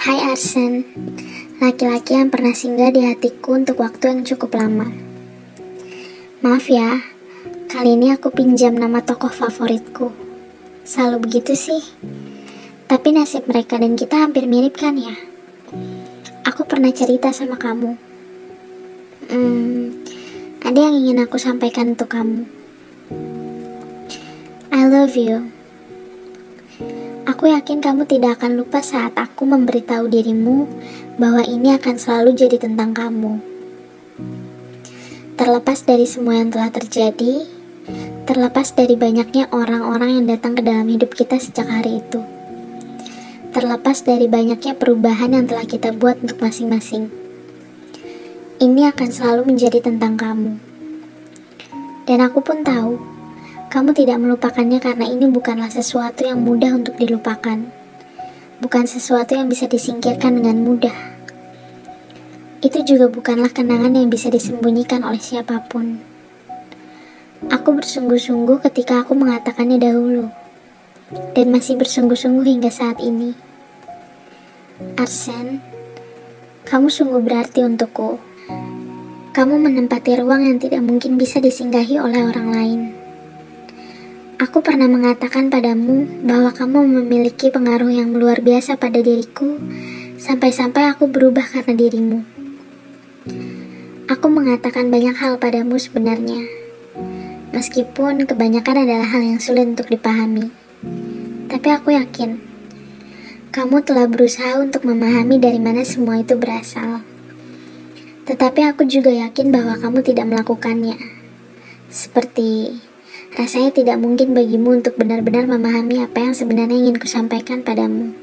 Hai Arsen. Laki-laki yang pernah singgah di hatiku untuk waktu yang cukup lama. Maaf ya Kali ini aku pinjam nama tokoh favoritku. Selalu begitu sih. Tapi nasib mereka dan kita hampir mirip kan ya? Aku pernah cerita sama kamu. Hmm Ada yang ingin aku sampaikan untuk kamu. I love you Aku yakin kamu tidak akan lupa saat aku memberitahu dirimu bahwa ini akan selalu jadi tentang kamu. Terlepas dari semua yang telah terjadi, terlepas dari banyaknya orang-orang yang datang ke dalam hidup kita sejak hari itu, terlepas dari banyaknya perubahan yang telah kita buat untuk masing-masing, ini akan selalu menjadi tentang kamu. Dan aku pun tahu kamu tidak melupakannya karena ini bukanlah sesuatu yang mudah untuk dilupakan. Bukan sesuatu yang bisa disingkirkan dengan mudah. Itu juga bukanlah kenangan yang bisa disembunyikan oleh siapa pun. Aku bersungguh-sungguh ketika aku mengatakannya dahulu. Dan masih bersungguh-sungguh hingga saat ini. Arsen, kamu sungguh berarti untukku. Kamu menempati ruang yang tidak mungkin bisa disinggahi oleh orang lain. Aku pernah mengatakan padamu bahwa kamu memiliki pengaruh yang luar biasa pada diriku, sampai-sampai aku berubah karena dirimu. Aku mengatakan banyak hal padamu sebenarnya, meskipun kebanyakan adalah hal yang sulit untuk dipahami. Tapi aku yakin, kamu telah berusaha untuk memahami dari mana semua itu berasal. Tetapi aku juga yakin bahwa kamu tidak melakukannya. Seperti Rasanya tidak mungkin bagimu untuk benar-benar memahami apa yang sebenarnya ingin kusampaikan padamu.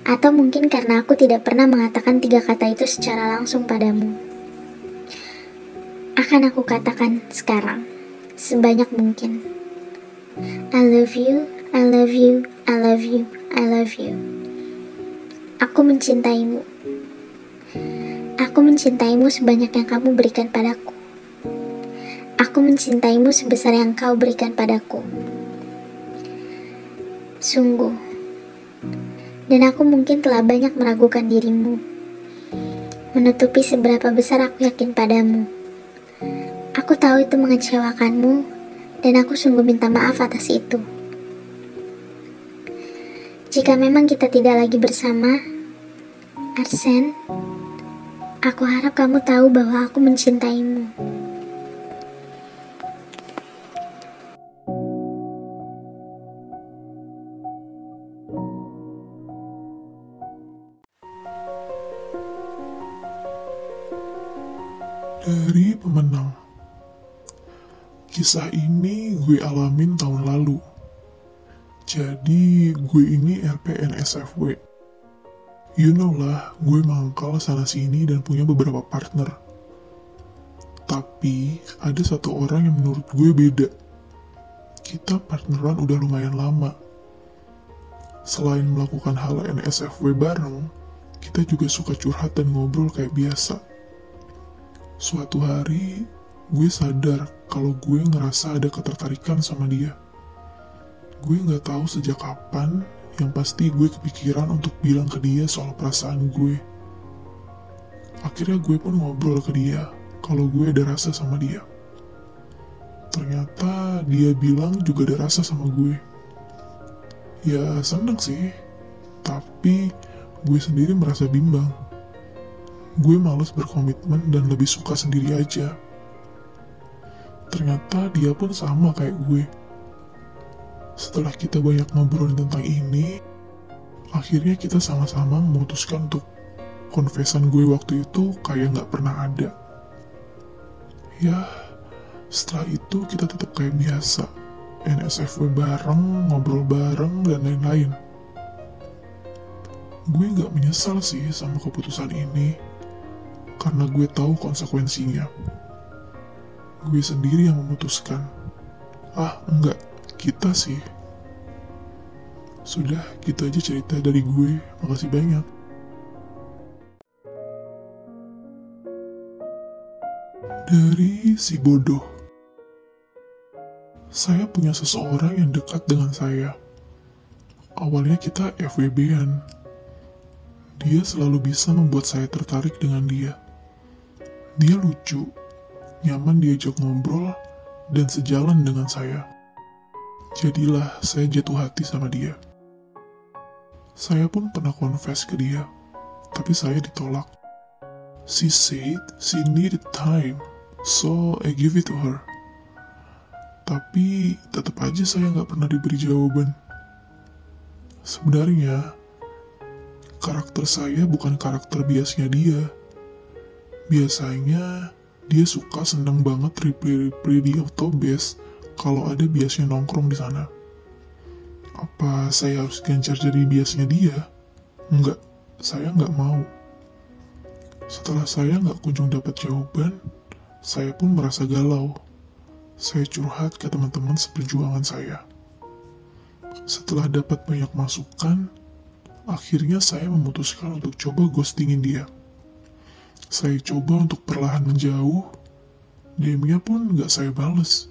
Atau mungkin karena aku tidak pernah mengatakan tiga kata itu secara langsung padamu. Akan aku katakan sekarang, sebanyak mungkin. I love you, I love you, I love you, I love you. Aku mencintaimu. Aku mencintaimu sebanyak yang kamu berikan padaku. Aku mencintaimu sebesar yang kau berikan padaku. Sungguh. Dan aku mungkin telah banyak meragukan dirimu. Menutupi seberapa besar aku yakin padamu. Aku tahu itu mengecewakanmu, dan aku sungguh minta maaf atas itu. Jika memang kita tidak lagi bersama, Arsen, aku harap kamu tahu bahwa aku mencintaimu. Dari pemenang. Kisah ini gue alamin tahun lalu. Jadi gue ini RPNSFW. You know lah, gue mangkal sana sini dan punya beberapa partner. Tapi ada satu orang yang menurut gue beda. Kita partneran udah lumayan lama. Selain melakukan hal NSFW bareng, kita juga suka curhat dan ngobrol kayak biasa. Suatu hari, gue sadar kalau gue ngerasa ada ketertarikan sama dia. Gue nggak tahu sejak kapan, yang pasti gue kepikiran untuk bilang ke dia soal perasaan gue. Akhirnya gue pun ngobrol ke dia kalau gue ada rasa sama dia. Ternyata dia bilang juga ada rasa sama gue. Ya seneng sih, tapi gue sendiri merasa bimbang gue males berkomitmen dan lebih suka sendiri aja. Ternyata dia pun sama kayak gue. Setelah kita banyak ngobrol tentang ini, akhirnya kita sama-sama memutuskan untuk confession gue waktu itu kayak nggak pernah ada. Ya, setelah itu kita tetap kayak biasa. NSFW bareng, ngobrol bareng, dan lain-lain. Gue nggak menyesal sih sama keputusan ini, karena gue tahu konsekuensinya. Gue sendiri yang memutuskan. Ah, enggak, kita sih. Sudah, gitu aja cerita dari gue. Makasih banyak. Dari si bodoh. Saya punya seseorang yang dekat dengan saya. Awalnya kita FWB-an. Dia selalu bisa membuat saya tertarik dengan dia. Dia lucu, nyaman diajak ngobrol, dan sejalan dengan saya. Jadilah saya jatuh hati sama dia. Saya pun pernah confess ke dia, tapi saya ditolak. She said she needed time, so I give it to her. Tapi tetap aja saya nggak pernah diberi jawaban. Sebenarnya, karakter saya bukan karakter biasanya dia. Biasanya, dia suka senang banget reply-reply di autobase kalau ada biasanya nongkrong di sana. Apa saya harus gencar jadi biasanya dia? Enggak, saya nggak mau. Setelah saya nggak kunjung dapat jawaban, saya pun merasa galau. Saya curhat ke teman-teman seperjuangan saya. Setelah dapat banyak masukan, akhirnya saya memutuskan untuk coba ghostingin dia. Saya coba untuk perlahan menjauh, DM-nya pun nggak saya bales.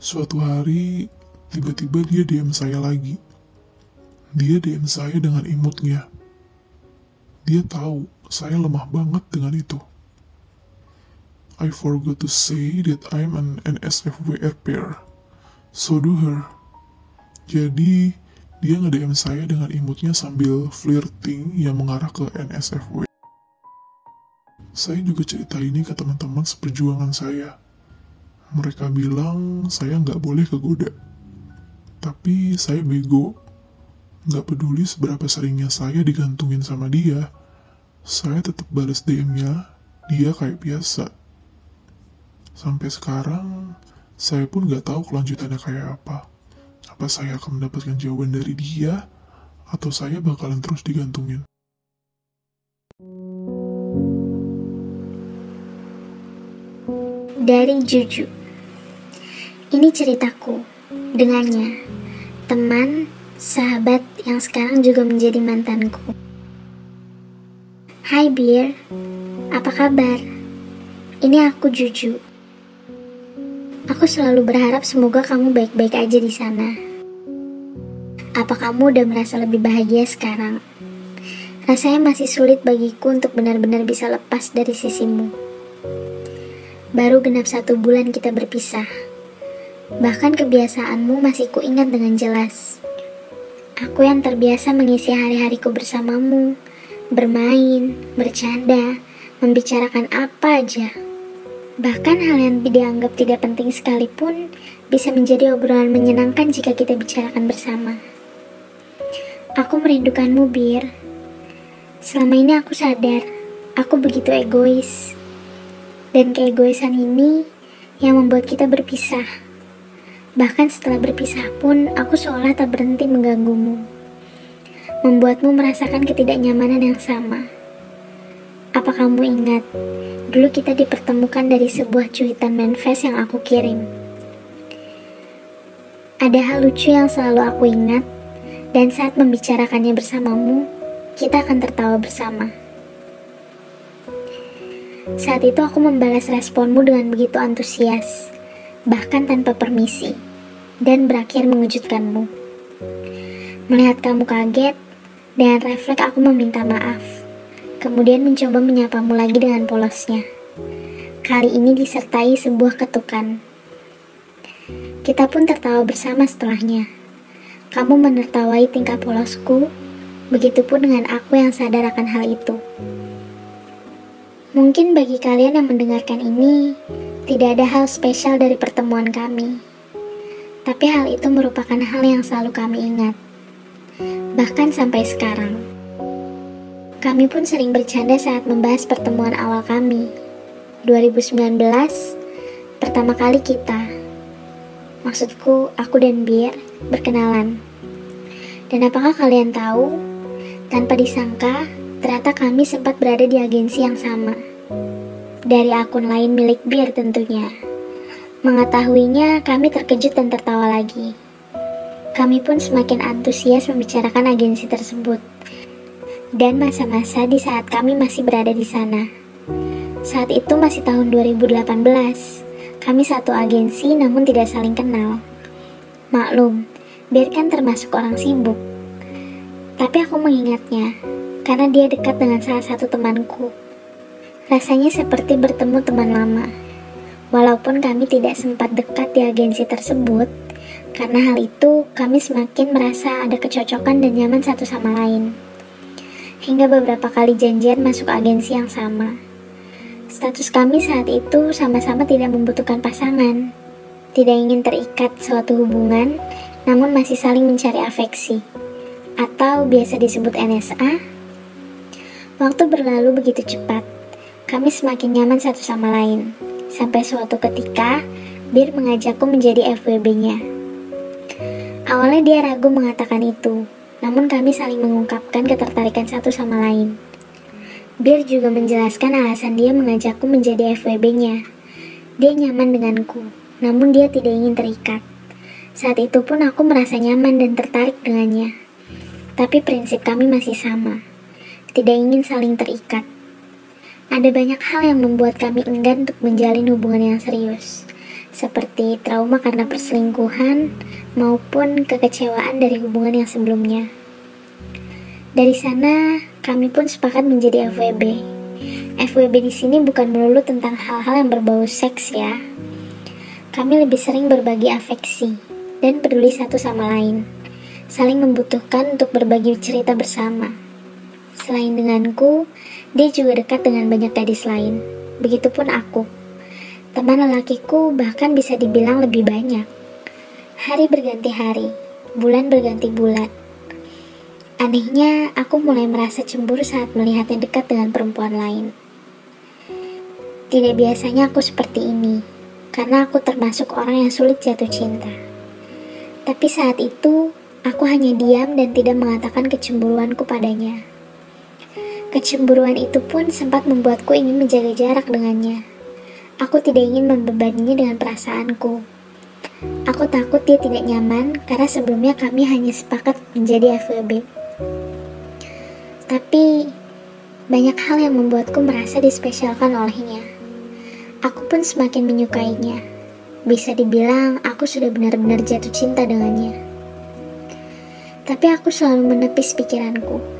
Suatu hari, tiba-tiba dia DM saya lagi. Dia DM saya dengan imutnya. Dia tahu saya lemah banget dengan itu. I forgot to say that I'm an NSFWR pair. So do her. Jadi, dia nge-DM saya dengan imutnya sambil flirting yang mengarah ke NSFW. Saya juga cerita ini ke teman-teman seperjuangan saya. Mereka bilang saya nggak boleh kegoda. Tapi saya bego. Nggak peduli seberapa seringnya saya digantungin sama dia, saya tetap balas DM-nya, dia kayak biasa. Sampai sekarang, saya pun nggak tahu kelanjutannya kayak apa. Apa saya akan mendapatkan jawaban dari dia, atau saya bakalan terus digantungin. Dari Juju. Ini ceritaku dengannya, teman, sahabat yang sekarang juga menjadi mantanku. Hai Bir, apa kabar? Ini aku Juju. Aku selalu berharap semoga kamu baik-baik aja di sana. Apa kamu udah merasa lebih bahagia sekarang? Rasanya masih sulit bagiku untuk benar-benar bisa lepas dari sisimu. Baru genap satu bulan kita berpisah. Bahkan kebiasaanmu masih kuingat dengan jelas. Aku yang terbiasa mengisi hari-hariku bersamamu, bermain, bercanda, membicarakan apa aja. Bahkan hal yang dianggap tidak penting sekalipun bisa menjadi obrolan menyenangkan jika kita bicarakan bersama. Aku merindukanmu, Bir. Selama ini aku sadar, aku begitu egois. Dan keegoisan ini yang membuat kita berpisah. Bahkan setelah berpisah pun, aku seolah tak berhenti mengganggumu. Membuatmu merasakan ketidaknyamanan yang sama. Apa kamu ingat, dulu kita dipertemukan dari sebuah cuitan manifest yang aku kirim. Ada hal lucu yang selalu aku ingat, dan saat membicarakannya bersamamu, kita akan tertawa bersama. Saat itu aku membalas responmu dengan begitu antusias, bahkan tanpa permisi, dan berakhir mengejutkanmu. Melihat kamu kaget, dengan refleks aku meminta maaf, kemudian mencoba menyapamu lagi dengan polosnya. Kali ini disertai sebuah ketukan. Kita pun tertawa bersama setelahnya. Kamu menertawai tingkah polosku, begitupun dengan aku yang sadar akan hal itu. Mungkin bagi kalian yang mendengarkan ini, tidak ada hal spesial dari pertemuan kami. Tapi hal itu merupakan hal yang selalu kami ingat. bahkan sampai sekarang. Kami pun sering bercanda saat membahas pertemuan awal kami. 2019, pertama kali kita, maksudku aku dan Bir, berkenalan. Dan apakah kalian tahu, tanpa disangka, ternyata kami sempat berada di agensi yang sama. Dari akun lain milik Bir tentunya. Mengetahuinya, kami terkejut dan tertawa lagi. Kami pun semakin antusias membicarakan agensi tersebut. Dan masa-masa di saat kami masih berada di sana. Saat itu masih tahun 2018. Kami satu agensi namun tidak saling kenal. Maklum, biarkan termasuk orang sibuk. Tapi aku mengingatnya, karena dia dekat dengan salah satu temanku. Rasanya seperti bertemu teman lama. Walaupun kami tidak sempat dekat di agensi tersebut, karena hal itu, kami semakin merasa ada kecocokan dan nyaman satu sama lain. Hingga beberapa kali janjian masuk agensi yang sama. Status kami saat itu sama-sama tidak membutuhkan pasangan. Tidak ingin terikat suatu hubungan, namun masih saling mencari afeksi. Atau biasa disebut NSA. Waktu berlalu begitu cepat. Kami semakin nyaman satu sama lain. Sampai suatu ketika, Bir mengajakku menjadi FWB-nya. Awalnya dia ragu mengatakan itu, namun kami saling mengungkapkan ketertarikan satu sama lain. Bir juga menjelaskan alasan dia mengajakku menjadi FWB-nya. Dia nyaman denganku, namun dia tidak ingin terikat. Saat itu pun aku merasa nyaman dan tertarik dengannya. Tapi prinsip kami masih sama. Tidak ingin saling terikat. Ada banyak hal yang membuat kami enggan untuk menjalin hubungan yang serius seperti trauma karena perselingkuhan maupun kekecewaan dari hubungan yang sebelumnya. Dari sana, kami pun sepakat menjadi FWB. FWB di sini bukan melulu tentang hal-hal yang berbau seks ya. Kami lebih sering berbagi afeksi dan peduli satu sama lain, saling membutuhkan untuk berbagi cerita bersama. Selain denganku, dia juga dekat dengan banyak gadis lain. Begitupun aku. Teman lelakiku bahkan bisa dibilang lebih banyak. Hari berganti hari, bulan berganti bulan. Anehnya, aku mulai merasa cemburu saat melihatnya dekat dengan perempuan lain. Tidak biasanya aku seperti ini, karena aku termasuk orang yang sulit jatuh cinta. Tapi saat itu, aku hanya diam dan tidak mengatakan kecemburuanku padanya. Kecemburuan itu pun sempat membuatku ingin menjaga jarak dengannya Aku tidak ingin membebaninya dengan perasaanku. Aku takut dia tidak nyaman karena sebelumnya kami hanya sepakat menjadi FWB. Tapi banyak hal yang membuatku merasa dispesialkan olehnya. Aku pun semakin menyukainya. Bisa dibilang aku sudah benar-benar jatuh cinta dengannya. Tapi aku selalu menepis pikiranku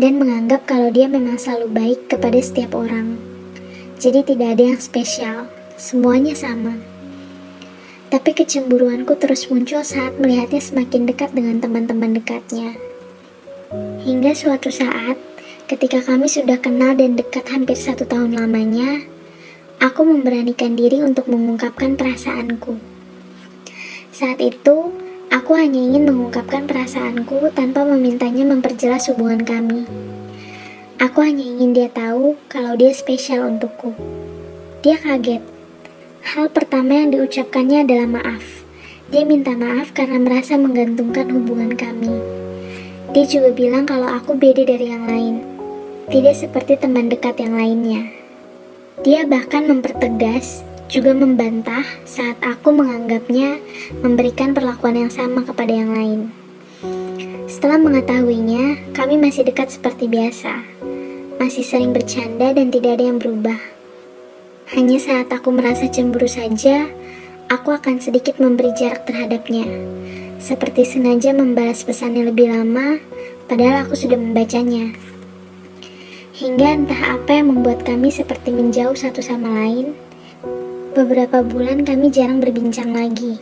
dan menganggap kalau dia memang selalu baik kepada setiap orang. Jadi tidak ada yang spesial, semuanya sama. Tapi kecemburuanku terus muncul saat melihatnya semakin dekat dengan teman-teman dekatnya. Hingga suatu saat, ketika kami sudah kenal dan dekat hampir satu tahun lamanya, aku memberanikan diri untuk mengungkapkan perasaanku. Saat itu, aku hanya ingin mengungkapkan perasaanku tanpa memintanya memperjelas hubungan kami. Aku hanya ingin dia tahu kalau dia spesial untukku. Dia kaget. Hal pertama yang diucapkannya adalah maaf. Dia minta maaf karena merasa menggantungkan hubungan kami. Dia juga bilang kalau aku beda dari yang lain. Tidak seperti teman dekat yang lainnya. Dia bahkan mempertegas, juga membantah saat aku menganggapnya memberikan perlakuan yang sama kepada yang lain. Setelah mengetahuinya, kami masih dekat seperti biasa masih sering bercanda dan tidak ada yang berubah. Hanya saat aku merasa cemburu saja, aku akan sedikit memberi jarak terhadapnya. Seperti sengaja membalas pesannya lebih lama, padahal aku sudah membacanya. Hingga entah apa yang membuat kami seperti menjauh satu sama lain, beberapa bulan kami jarang berbincang lagi.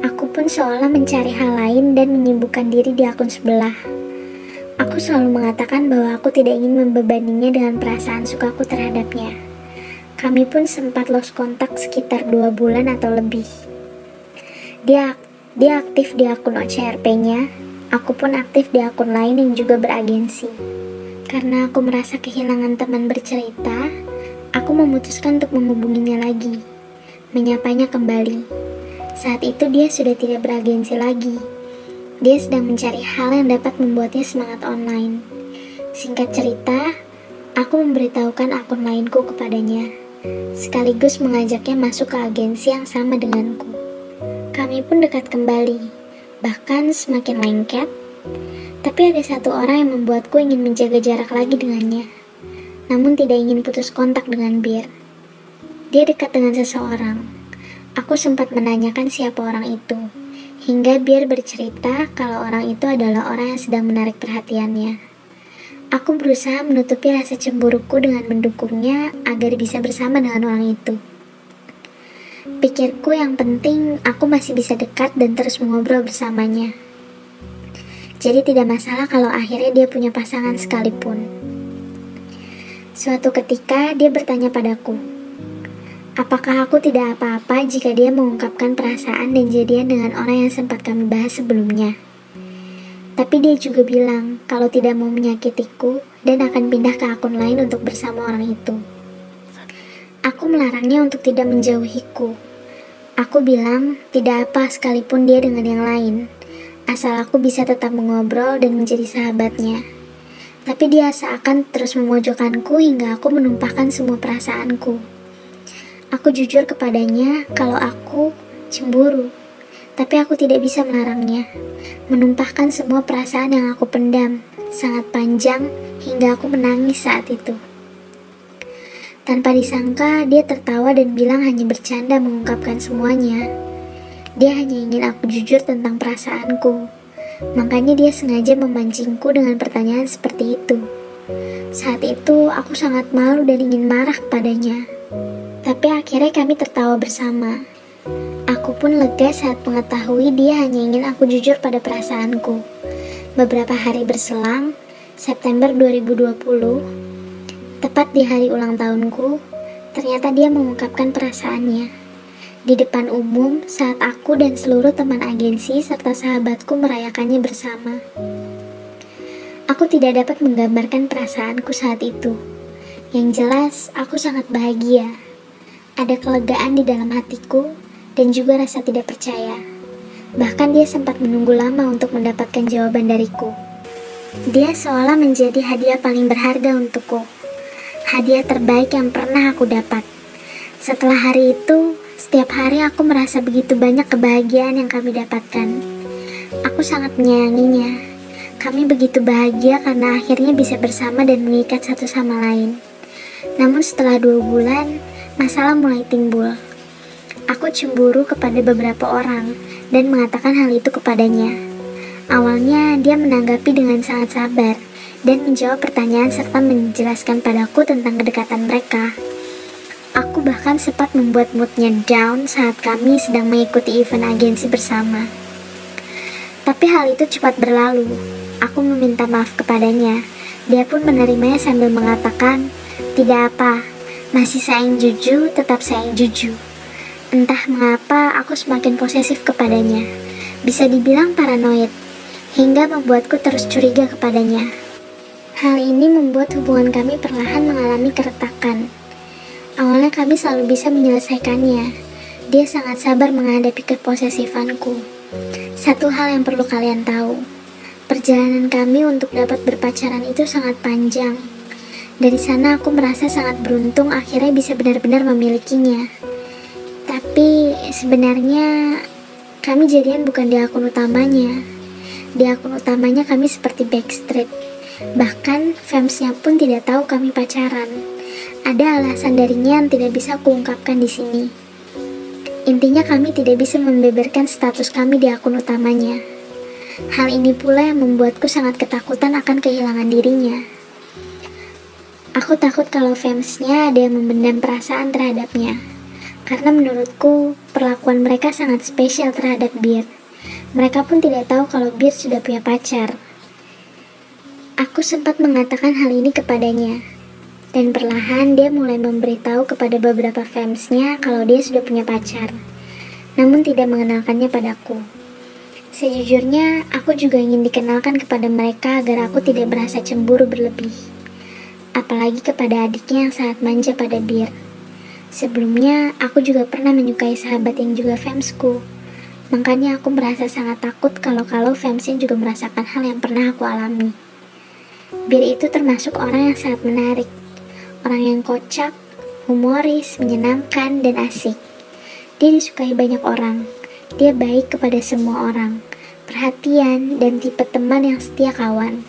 Aku pun seolah mencari hal lain dan menyibukkan diri di akun sebelah. Aku selalu mengatakan bahwa aku tidak ingin membebaninya dengan perasaan sukaku terhadapnya. Kami pun sempat lost kontak sekitar dua bulan atau lebih. Dia dia aktif di akun OCRP-nya, Aku pun aktif di akun lain yang juga beragensi. Karena aku merasa kehilangan teman bercerita, aku memutuskan untuk menghubunginya lagi, menyapanya kembali. Saat itu dia sudah tidak beragensi lagi. Dia sedang mencari hal yang dapat membuatnya semangat online. Singkat cerita, aku memberitahukan akun lainku kepadanya, sekaligus mengajaknya masuk ke agensi yang sama denganku. Kami pun dekat kembali, bahkan semakin lengket. Tapi ada satu orang yang membuatku ingin menjaga jarak lagi dengannya, namun tidak ingin putus kontak dengan Bir. Dia dekat dengan seseorang. Aku sempat menanyakan siapa orang itu, hingga Bir bercerita kalau orang itu adalah orang yang sedang menarik perhatiannya. Aku berusaha menutupi rasa cemburuku dengan mendukungnya agar bisa bersama dengan orang itu. Pikirku yang penting aku masih bisa dekat dan terus mengobrol bersamanya. Jadi tidak masalah kalau akhirnya dia punya pasangan sekalipun. Suatu ketika dia bertanya padaku, apakah aku tidak apa-apa jika dia mengungkapkan perasaan dan jadian dengan orang yang sempat kami bahas sebelumnya. Tapi dia juga bilang kalau tidak mau menyakitiku dan akan pindah ke akun lain untuk bersama orang itu. Aku melarangnya untuk tidak menjauhiku. Aku bilang tidak apa sekalipun dia dengan yang lain, asal aku bisa tetap mengobrol dan menjadi sahabatnya. Tapi dia seakan terus memojokkanku hingga aku menumpahkan semua perasaanku. Aku jujur kepadanya kalau aku cemburu, tapi aku tidak bisa melarangnya. Menumpahkan semua perasaan yang aku pendam, sangat panjang hingga aku menangis saat itu. Tanpa disangka, dia tertawa dan bilang hanya bercanda mengungkapkan semuanya. Dia hanya ingin aku jujur tentang perasaanku. Makanya dia sengaja memancingku dengan pertanyaan seperti itu. Saat itu, aku sangat malu dan ingin marah kepadanya. Tapi akhirnya kami tertawa bersama. Aku pun lega saat mengetahui dia hanya ingin aku jujur pada perasaanku. Beberapa hari berselang, September 2020, Tepat di hari ulang tahunku, ternyata dia mengungkapkan perasaannya. Di depan umum saat aku dan seluruh teman agensi serta sahabatku merayakannya bersama. Aku tidak dapat menggambarkan perasaanku saat itu. Yang jelas, aku sangat bahagia. Ada kelegaan di dalam hatiku dan juga rasa tidak percaya. Bahkan dia sempat menunggu lama untuk mendapatkan jawaban dariku. Dia seolah menjadi hadiah paling berharga untukku hadiah terbaik yang pernah aku dapat. Setelah hari itu, setiap hari aku merasa begitu banyak kebahagiaan yang kami dapatkan. Aku sangat menyayanginya. Kami begitu bahagia karena akhirnya bisa bersama dan mengikat satu sama lain. Namun setelah dua bulan, masalah mulai timbul. Aku cemburu kepada beberapa orang dan mengatakan hal itu kepadanya. Awalnya dia menanggapi dengan sangat sabar, dan menjawab pertanyaan serta menjelaskan padaku tentang kedekatan mereka. Aku bahkan sempat membuat moodnya down saat kami sedang mengikuti event agensi bersama. Tapi hal itu cepat berlalu. Aku meminta maaf kepadanya. Dia pun menerimanya sambil mengatakan, tidak apa, masih sayang Juju, tetap sayang Juju. Entah mengapa aku semakin posesif kepadanya. Bisa dibilang paranoid, hingga membuatku terus curiga kepadanya. Hal ini membuat hubungan kami perlahan mengalami keretakan. Awalnya kami selalu bisa menyelesaikannya. Dia sangat sabar menghadapi keposesifanku. Satu hal yang perlu kalian tahu, perjalanan kami untuk dapat berpacaran itu sangat panjang. Dari sana aku merasa sangat beruntung akhirnya bisa benar-benar memilikinya. Tapi sebenarnya kami jadian bukan di akun utamanya. Di akun utamanya kami seperti backstreet Bahkan fansnya pun tidak tahu kami pacaran. Ada alasan darinya yang tidak bisa kuungkapkan di sini. Intinya kami tidak bisa membeberkan status kami di akun utamanya. Hal ini pula yang membuatku sangat ketakutan akan kehilangan dirinya. Aku takut kalau fansnya ada yang memendam perasaan terhadapnya. Karena menurutku, perlakuan mereka sangat spesial terhadap Beard. Mereka pun tidak tahu kalau Beard sudah punya pacar. Aku sempat mengatakan hal ini kepadanya, dan perlahan dia mulai memberitahu kepada beberapa fansnya kalau dia sudah punya pacar, namun tidak mengenalkannya padaku. Sejujurnya, aku juga ingin dikenalkan kepada mereka agar aku tidak merasa cemburu berlebih. Apalagi kepada adiknya yang sangat manja pada Bir. Sebelumnya, aku juga pernah menyukai sahabat yang juga famsku. Makanya aku merasa sangat takut kalau-kalau famsnya juga merasakan hal yang pernah aku alami. Bir itu termasuk orang yang sangat menarik. Orang yang kocak, humoris, menyenangkan, dan asik. Dia disukai banyak orang. Dia baik kepada semua orang, perhatian, dan tipe teman yang setia kawan.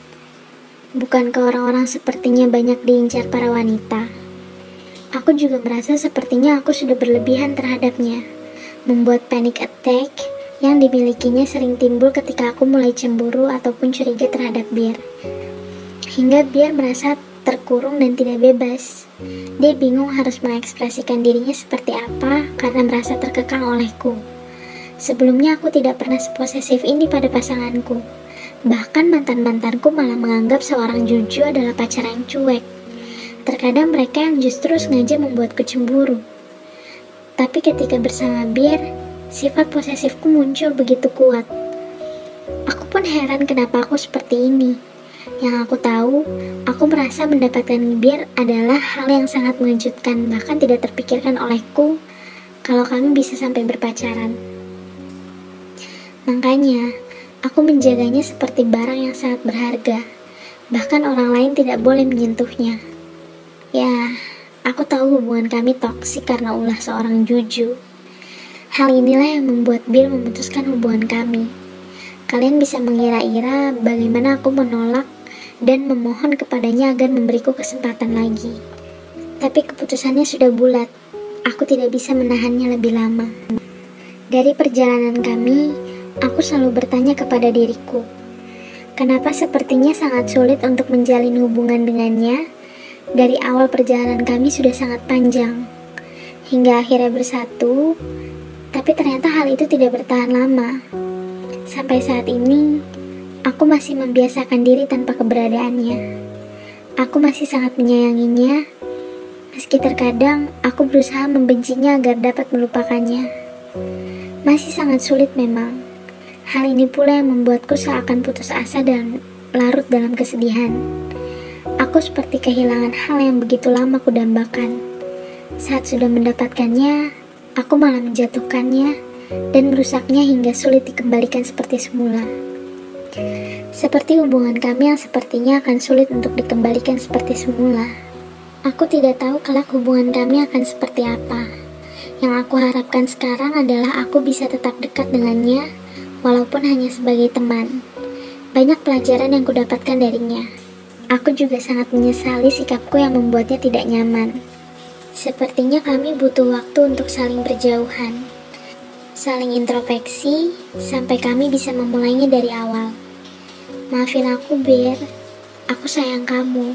Bukankah orang-orang sepertinya banyak diincar para wanita? Aku juga merasa sepertinya aku sudah berlebihan terhadapnya, membuat panic attack yang dimilikinya sering timbul ketika aku mulai cemburu ataupun curiga terhadap Bir. Hingga Bir merasa terkurung dan tidak bebas. Dia bingung harus mengekspresikan dirinya seperti apa karena merasa terkekang olehku. Sebelumnya aku tidak pernah seposesif ini pada pasanganku. Bahkan mantan-mantanku malah menganggap seorang Juju adalah pacar yang cuek. Terkadang mereka yang justru sengaja membuatku cemburu. Tapi ketika bersama Bir, sifat posesifku muncul begitu kuat. Aku pun heran kenapa aku seperti ini. Yang aku tahu, aku merasa mendapatkan Bir adalah hal yang sangat mengejutkan, bahkan tidak terpikirkan olehku kalau kami bisa sampai berpacaran. Makanya, aku menjaganya seperti barang yang sangat berharga. Bahkan orang lain tidak boleh menyentuhnya. Ya, aku tahu hubungan kami toksik karena ulah seorang Juju. Hal inilah yang membuat Bill memutuskan hubungan kami. Kalian bisa mengira-ira bagaimana aku menolak dan memohon kepadanya agar memberiku kesempatan lagi. Tapi keputusannya sudah bulat. Aku tidak bisa menahannya lebih lama. Dari perjalanan kami, Aku selalu bertanya kepada diriku, kenapa sepertinya sangat sulit untuk menjalin hubungan dengannya? Dari awal perjalanan kami sudah sangat panjang, hingga akhirnya bersatu, tapi ternyata hal itu tidak bertahan lama. Sampai saat ini, aku masih membiasakan diri tanpa keberadaannya. Aku masih sangat menyayanginya, meski terkadang aku berusaha membencinya agar dapat melupakannya. Masih sangat sulit memang. Hal ini pula yang membuatku seakan putus asa dan larut dalam kesedihan. Aku seperti kehilangan hal yang begitu lama kudambakan. Saat sudah mendapatkannya, aku malah menjatuhkannya dan merusaknya hingga sulit dikembalikan seperti semula. Seperti hubungan kami yang sepertinya akan sulit untuk dikembalikan seperti semula. Aku tidak tahu kelak hubungan kami akan seperti apa. Yang aku harapkan sekarang adalah aku bisa tetap dekat dengannya walaupun hanya sebagai teman. Banyak pelajaran yang kudapatkan darinya. Aku juga sangat menyesali sikapku yang membuatnya tidak nyaman. Sepertinya kami butuh waktu untuk saling berjauhan, saling introspeksi, sampai kami bisa memulainya dari awal. Maafin aku, Bir. Aku sayang kamu.